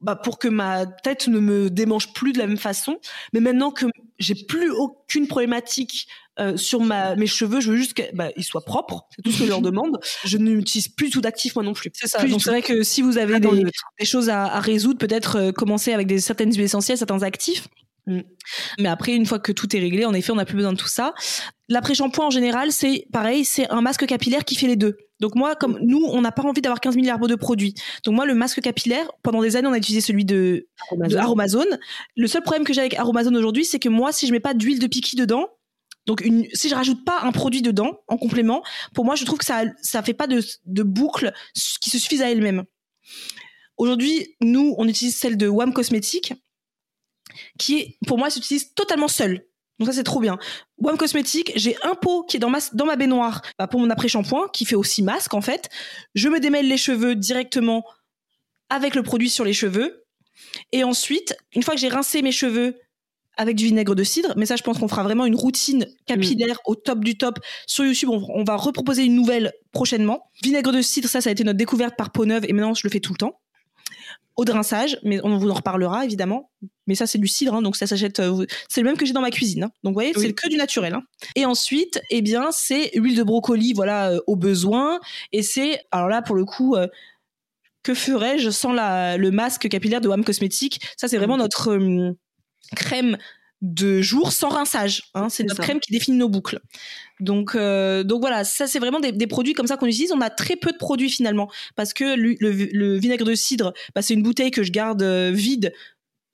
bah, pour que ma tête ne me démange plus de la même façon. Mais maintenant que j'ai plus aucune problématique euh, sur ma, mes cheveux, je veux juste qu'ils bah, soient propres. C'est tout ce que je leur demande. Je n'utilise plus tout d'actif moi non plus. C'est ça. Donc c'est vrai que si vous avez des, des, choses à, à résoudre, peut-être euh, commencer avec des certaines huiles essentielles, certains actifs. Mm. Mais après, une fois que tout est réglé, en effet, on n'a plus besoin de tout ça. L'après-shampoing, en général, c'est pareil, c'est un masque capillaire qui fait les deux. Donc moi, comme nous, on n'a pas envie d'avoir 15 milliards de produits. Donc moi, le masque capillaire, pendant des années, on a utilisé celui de Aromazone. Le seul problème que j'ai avec Aromazone aujourd'hui, c'est que moi, si je mets pas d'huile de piqui dedans, donc une, si je rajoute pas un produit dedans en complément, pour moi, je trouve que ça ça fait pas de, de boucle qui se suffisent à elle-même. Aujourd'hui, nous, on utilise celle de WAM Cosmetics qui est, pour moi, s'utilise totalement seul. Donc ça, c'est trop bien. WAM Cosmétique, j'ai un pot qui est dans ma, dans ma baignoire bah, pour mon après-shampoing, qui fait aussi masque, en fait. Je me démêle les cheveux directement avec le produit sur les cheveux. Et ensuite, une fois que j'ai rincé mes cheveux avec du vinaigre de cidre, mais ça, je pense qu'on fera vraiment une routine capillaire au top du top. Sur YouTube, on, on, va reproposer une nouvelle prochainement. Vinaigre de cidre, ça, ça a été notre découverte par Peau Neuve, et maintenant, je le fais tout le temps au rinçage, mais on vous en reparlera évidemment. Mais ça, c'est du cidre, hein, donc ça s'achète. Euh, c'est le même que j'ai dans ma cuisine. Hein. Donc, vous voyez, c'est que du naturel. Hein. Et ensuite, eh bien, c'est huile de brocoli, voilà, euh, au besoin. Et c'est, alors là, pour le coup, euh, que ferais-je sans la, le masque capillaire de WAM Cosmétique? Ça, c'est vraiment notre crème de jour sans rinçage. C'est notre crème qui définit nos boucles. Donc, euh, donc voilà, ça c'est vraiment des, produits comme ça qu'on utilise. On a très peu de produits finalement parce que le, vinaigre de cidre, bah, c'est une bouteille que je garde euh, vide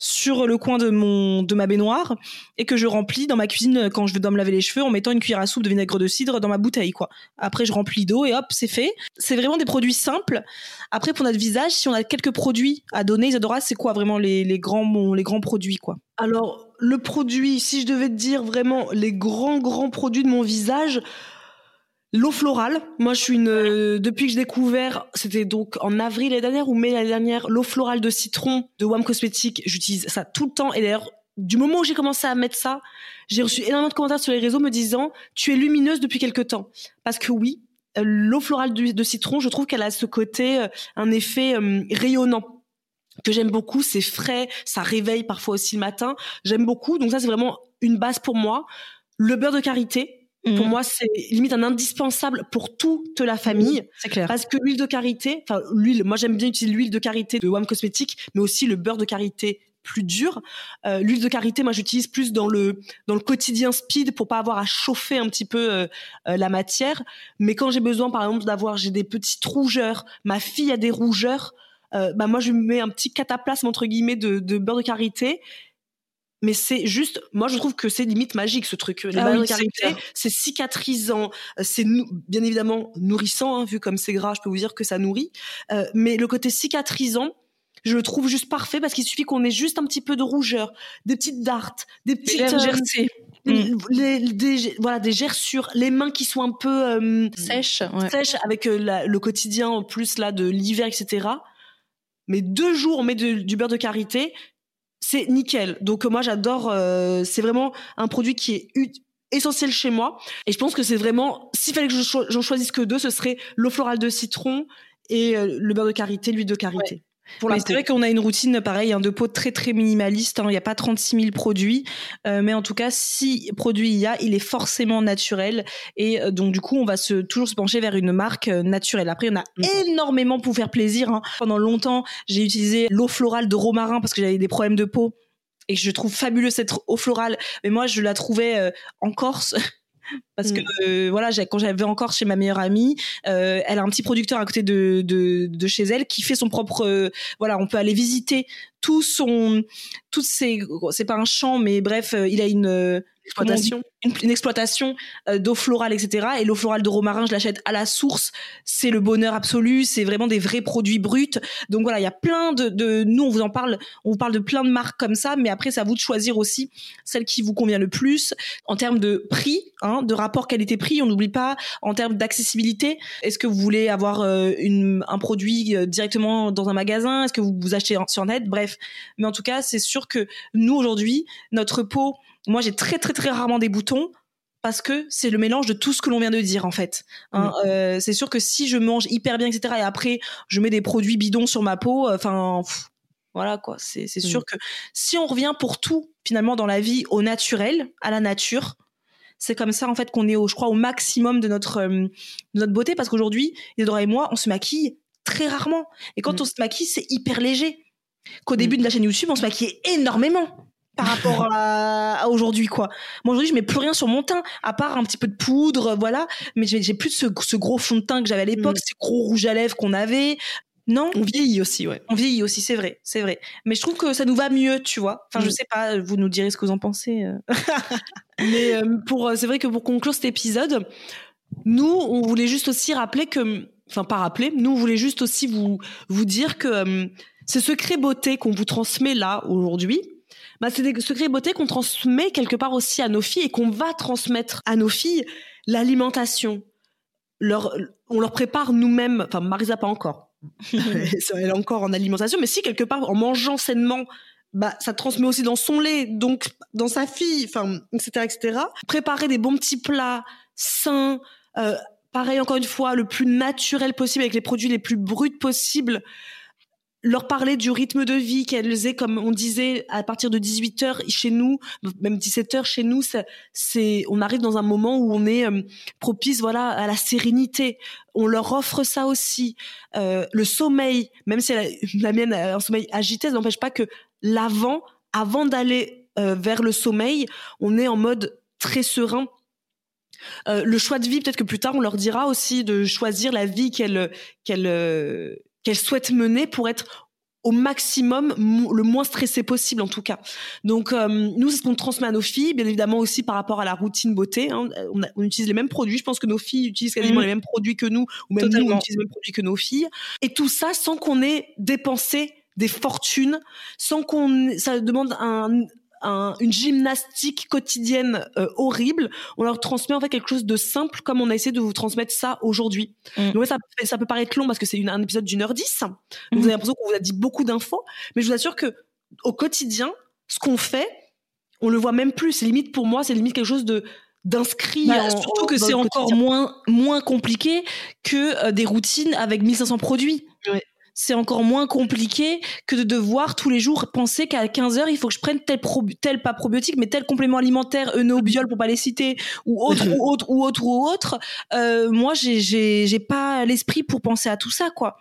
sur le coin de mon de ma baignoire et que je remplis dans ma cuisine quand je dois me laver les cheveux en mettant une cuillère à soupe de vinaigre de cidre dans ma bouteille. Après je remplis d'eau et hop, c'est fait. C'est vraiment des produits simples. Après pour notre visage, si on a quelques produits à donner, Isadora, c'est quoi vraiment les, les grands les grands produits quoi? Alors le produit, si je devais te dire vraiment les grands, grands produits de mon visage, l'eau florale. Moi, je suis une, euh, depuis que j'ai découvert, c'était donc en avril l'année dernière ou mai l'année dernière, l'eau florale de citron de WAM Cosmetics. J'utilise ça tout le temps. Et d'ailleurs, du moment où j'ai commencé à mettre ça, j'ai reçu énormément de commentaires sur les réseaux me disant, tu es lumineuse depuis quelque temps. Parce que oui, euh, l'eau florale de, citron, je trouve qu'elle a ce côté, euh, un effet rayonnant que j'aime beaucoup, c'est frais, ça réveille parfois aussi le matin. J'aime beaucoup, donc ça c'est vraiment une base pour moi. Le beurre de karité, pour mhm. moi c'est limite un indispensable pour toute la famille. c'est clair. Parce que l'huile de karité, enfin l'huile, moi j'aime bien utiliser l'huile de karité de WAM Cosmetics, mais aussi le beurre de karité plus dur. Euh, l'huile de karité, moi j'utilise plus dans le dans le quotidien speed pour pas avoir à chauffer un petit peu euh, euh, la matière. Mais quand j'ai besoin, par exemple, d'avoir j'ai des petites rougeurs, ma fille a des rougeurs, euh, bah moi je mets un petit cataplasme entre guillemets de, de beurre de karité. Mais c'est juste moi je trouve que c'est limite magique ce truc. Le ah beurre de karité c'est cicatrisant. Euh, c'est bien évidemment nourrissant hein, vu comme c'est gras je peux vous dire que ça nourrit. Euh, mais le côté cicatrisant je le trouve juste parfait parce qu'il suffit qu'on ait juste un petit peu de rougeur des petites dartes des petites euh, mm. les, des, voilà des gerçures les mains qui sont un peu sèches sèches avec le quotidien en plus là de l'hiver etc mais deux jours on met du beurre de karité, c'est nickel. Donc moi j'adore, euh, c'est vraiment un produit qui est essentiel chez moi. Et je pense que c'est vraiment, s'il fallait que j'en choisisse que deux, ce serait l'eau florale de citron et euh, le beurre de karité, l'huile de karité. C'est vrai qu'on a une routine pareil, hein, de peau très très minimaliste. Hein. Il n'y a pas 36 000 produits, euh, mais en tout cas, si produit il y a, il est forcément naturel. Et euh, donc du coup, on va se toujours se pencher vers une marque naturelle. Après, on a mm. énormément pour faire plaisir. Hein. Pendant longtemps, j'ai utilisé l'eau florale de romarin parce que j'avais des problèmes de peau et je trouve fabuleux cette eau florale. Mais moi, je la trouvais en Corse. parce que mm. euh, voilà quand j'avais encore chez ma meilleure amie euh, elle a un petit producteur à côté de, de, de chez elle qui fait son propre euh, voilà on peut aller visiter tout son toutes ses c'est pas un champ mais bref il a une exploitation une, exploitation euh, d'eau florale, etc. Et l'eau florale de romarin, je l'achète à la source. C'est le bonheur absolu. C'est vraiment des vrais produits bruts. Donc voilà, il y a plein de, nous, on vous en parle, on vous parle de plein de marques comme ça, mais après, c'est à vous de choisir aussi celle qui vous convient le plus en termes de prix, hein, de rapport qualité-prix. On n'oublie pas en termes d'accessibilité. Est-ce que vous voulez avoir euh, une, un produit euh, directement dans un magasin? Est-ce que vous vous achetez sur net? Bref, mais en tout cas, c'est sûr que nous aujourd'hui, notre peau moi, j'ai très très très rarement des boutons parce que c'est le mélange de tout ce que l'on vient de dire en fait. Hein. Euh, c'est sûr que si je mange hyper bien, etc. et après je mets des produits bidons sur ma peau, euh, enfin voilà quoi. C'est sûr que si on revient pour tout finalement dans la vie au naturel, à la nature, c'est comme ça en fait qu'on est au, je crois, au maximum de notre euh, notre beauté parce qu'aujourd'hui, Isadora et moi, on se maquille très rarement et quand mm. on se maquille, c'est hyper léger. Qu'au mm. début de la chaîne YouTube, on se maquillait énormément par rapport à, aujourd'hui quoi. Moi aujourd'hui je mets plus rien sur mon teint à part un petit peu de poudre voilà, mais j'ai plus ce, ce, gros fond de teint que j'avais à l'époque, mm. ces gros rouges à lèvres qu'on avait. Non, on vieillit aussi ouais. On vieillit aussi, c'est vrai, c'est vrai. Mais je trouve que ça nous va mieux, tu vois. Enfin je mm. sais pas, vous nous direz ce que vous en pensez. Euh. mais euh, pour euh, c'est vrai que pour conclure cet épisode, nous on voulait juste aussi rappeler que enfin pas rappeler, nous on voulait juste aussi vous vous dire que ces secrets beauté qu'on vous transmet là aujourd'hui, bah, c'est des secrets beauté qu'on transmet quelque part aussi à nos filles et qu'on va transmettre à nos filles. L'alimentation, leur, on leur prépare nous-mêmes, enfin Marisa pas encore, elle est encore en alimentation, mais si quelque part en mangeant sainement, bah ça transmet aussi dans son lait, donc dans sa fille, enfin etc etc. Préparer des bons petits plats sains, euh, pareil encore une fois le plus naturel possible avec les produits les plus bruts possibles leur parler du rythme de vie qu'elles aient, comme on disait, à partir de 18 heures chez nous, même 17 heures chez nous, c'est, on arrive dans un moment où on est euh, propice, voilà, à la sérénité. On leur offre ça aussi. Euh, le sommeil, même si la, mienne a un sommeil agité, ça n'empêche pas que l'avant, avant d'aller euh, vers le sommeil, on est en mode très serein. le choix de vie, peut-être que plus tard on leur dira aussi de choisir la vie qu'elles qu'elles qu'elles souhaitent mener pour être au maximum, le moins stressé possible en tout cas. Donc euh, nous, c'est ce qu'on transmet à nos filles, bien évidemment aussi par rapport à la routine beauté. Hein. On, utilise les mêmes produits. Je pense que nos filles utilisent quasiment mhm. les mêmes produits que nous, ou même nous, on utilise les mêmes produits que nos filles. Et tout ça sans qu'on ait dépensé des fortunes, sans qu'on ça demande un, une gymnastique quotidienne euh, horrible, on leur transmet en fait quelque chose de simple comme on a essayé de vous transmettre ça aujourd'hui. Mm. Donc ça, ça peut paraître long parce que c'est un épisode d'une heure dix. Mm. Vous avez l'impression qu'on vous a dit beaucoup d'infos, mais je vous assure que au quotidien, ce qu'on fait, on le voit même plus. C'est limite pour moi, c'est limite quelque chose de d'inscrit bah, surtout que c'est encore moins moins compliqué que euh, des routines avec 1500 produits ouais c'est encore moins compliqué que de devoir tous les jours penser qu'à 15 heures, il faut que je prenne tel, tel pas probiotique, mais tel complément alimentaire, eunobiol pour pas les citer, ou autre, ou autre, ou autre, ou autre. Euh, moi, j'ai, j'ai, pas l'esprit pour penser à tout ça, quoi.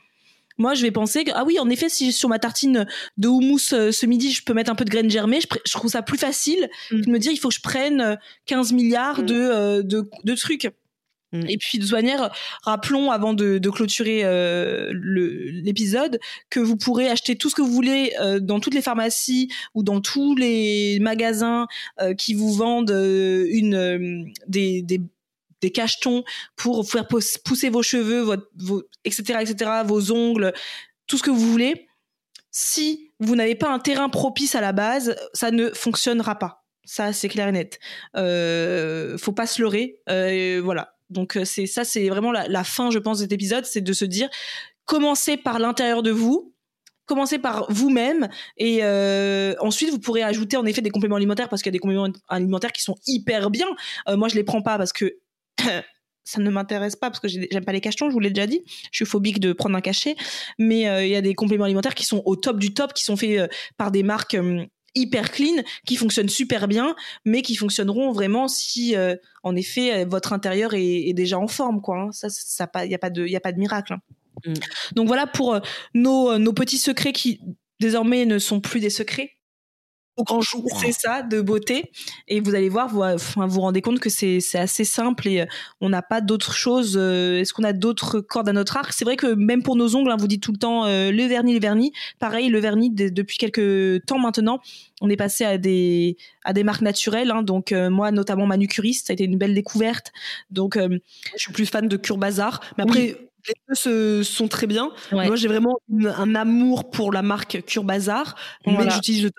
Moi, je vais penser que, ah oui, en effet, si sur ma tartine de houmous euh, ce midi, je peux mettre un peu de graines germées, je, je trouve ça plus facile mm. que de me dire, il faut que je prenne 15 milliards mm. de, euh, de, de trucs. Mm. Et puis de rappelons avant de, clôturer euh, l'épisode que vous pourrez acheter tout ce que vous voulez euh, dans toutes les pharmacies ou dans tous les magasins euh, qui vous vendent une des, des, cachetons pour faire pousser vos cheveux, votre, etc., etc., vos ongles, tout ce que vous voulez. Si vous n'avez pas un terrain propice à la base, ça ne fonctionnera pas. Ça, c'est clair et net. Euh, faut pas se leurrer. voilà donc euh, c'est ça, c'est vraiment la, fin, je pense, de cet épisode, c'est de se dire commencez par l'intérieur de vous commencez par vous-même et euh, ensuite vous pourrez ajouter en effet des compléments alimentaires parce qu'il y a des compléments alimentaires qui sont hyper bien. Euh, moi je les prends pas parce que ça ne m'intéresse pas parce que j'aime pas les cachetons, je vous l'ai déjà dit. Je suis phobique de prendre un cachet, mais il y a des compléments alimentaires qui sont au top du top, qui sont faits par des marques hyper clean, qui fonctionnent super bien, mais qui fonctionneront vraiment si, en effet, votre intérieur est, déjà en forme, quoi. Hein. Ça, ça, il y a pas de, y a pas de miracle. Hein. Mm. Donc voilà pour euh, nos, euh, nos petits secrets qui désormais ne sont plus des secrets au grand jour. C'est ça, de beauté. Et vous allez voir, vous enfin, vous rendez compte que c'est assez simple et euh, on n'a pas d'autres choses. Est-ce qu'on a d'autres cordes à notre arc? C'est vrai que même pour nos ongles, hein, vous dites tout le temps le vernis, le vernis. Pareil, le vernis, depuis quelques temps maintenant, on est passé à des, à des marques naturelles. Hein. donc moi, notamment manucuriste, ça a été une belle découverte. Donc je suis plus fan de Cure Bazar. Mais après les deux se, sont très bien. Moi, j'ai vraiment un amour pour la marque Cure Bazar, mais j'utilise le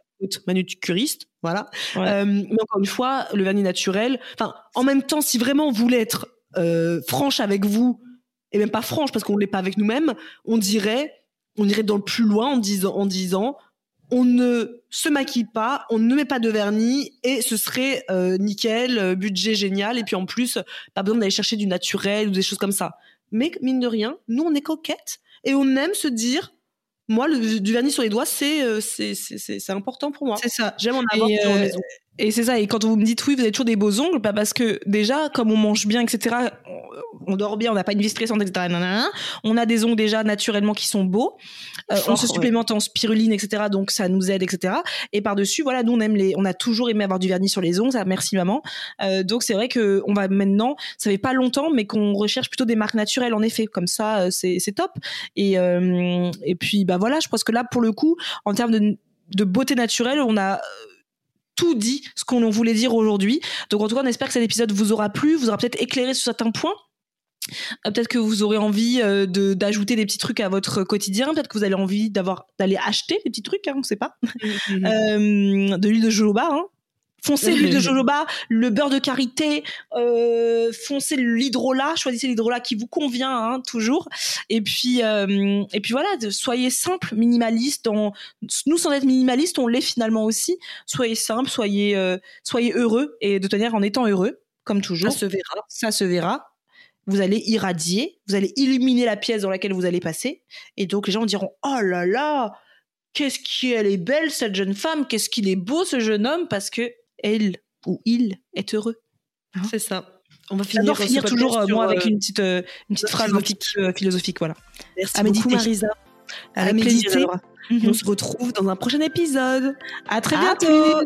manucuriste, voilà. Euh, mais encore une fois, le vernis naturel. Enfin, en même temps, si vraiment on voulait être euh, franche avec vous, et même pas franche parce qu'on l'est pas avec nous-mêmes, on dirait, on irait dans le plus loin en disant, en disant, on ne se maquille pas, on ne met pas de vernis et ce serait euh, nickel, budget génial et puis en plus pas besoin d'aller chercher du naturel ou des choses comme ça. Mais mine de rien, nous, on est coquettes et on aime se dire moi, le, du vernis sur les doigts, c'est euh, c'est important pour moi. C'est ça. J'aime en avoir et, euh, et c'est ça. Et quand vous me dites oui, vous avez toujours des beaux ongles, pas parce que déjà, comme on mange bien, etc., on, dort bien, on n'a pas une vie stressante, etc. on a des ongles déjà naturellement qui sont beaux. Euh, on se supplémente en spiruline, etc. Donc ça nous aide, etc. Et par dessus, voilà, nous on aime les, on a toujours aimé avoir du vernis sur les ongles. Ça, merci maman. Euh, donc c'est vrai que on va maintenant, ça fait pas longtemps, mais qu'on recherche plutôt des marques naturelles en effet. Comme ça, euh, c'est top. Et et puis bah voilà, je pense que là pour le coup, en termes de de beauté naturelle, on a tout dit ce qu'on voulait dire aujourd'hui. Donc en tout cas, on espère que cet épisode vous aura plu, vous aura peut-être éclairé sur certains points. Euh, peut-être que vous aurez envie euh, de d'ajouter des petits trucs à votre quotidien. Peut-être que vous avez envie d'avoir d'aller acheter des petits trucs, hein, on ne sait pas. Euh, de l'huile de jojoba, hein, Foncez l'huile de jojoba, le beurre de karité, euh, foncez l'hydrolat, choisissez l'hydrolat qui vous convient hein, toujours. Et puis euh, et puis voilà, soyez simple, minimaliste. nous sans être minimaliste, on l'est finalement aussi. Soyez simple, soyez euh, soyez heureux et de tenir en étant heureux, comme toujours. Ça se verra. Ça se verra. Vous allez irradier, vous allez illuminer la pièce dans laquelle vous allez passer, et donc les gens diront oh là là, qu'est-ce qu'elle est belle cette jeune femme, qu'est-ce qu'il est beau ce jeune homme parce que elle ou il est heureux. Hein c'est ça. On va finir, finir toujours euh, moi avec euh, une petite euh, une petite phrase philosophique. philosophique voilà. Merci à beaucoup Marisa. À, méditer. On se retrouve dans un prochain épisode. À très bientôt.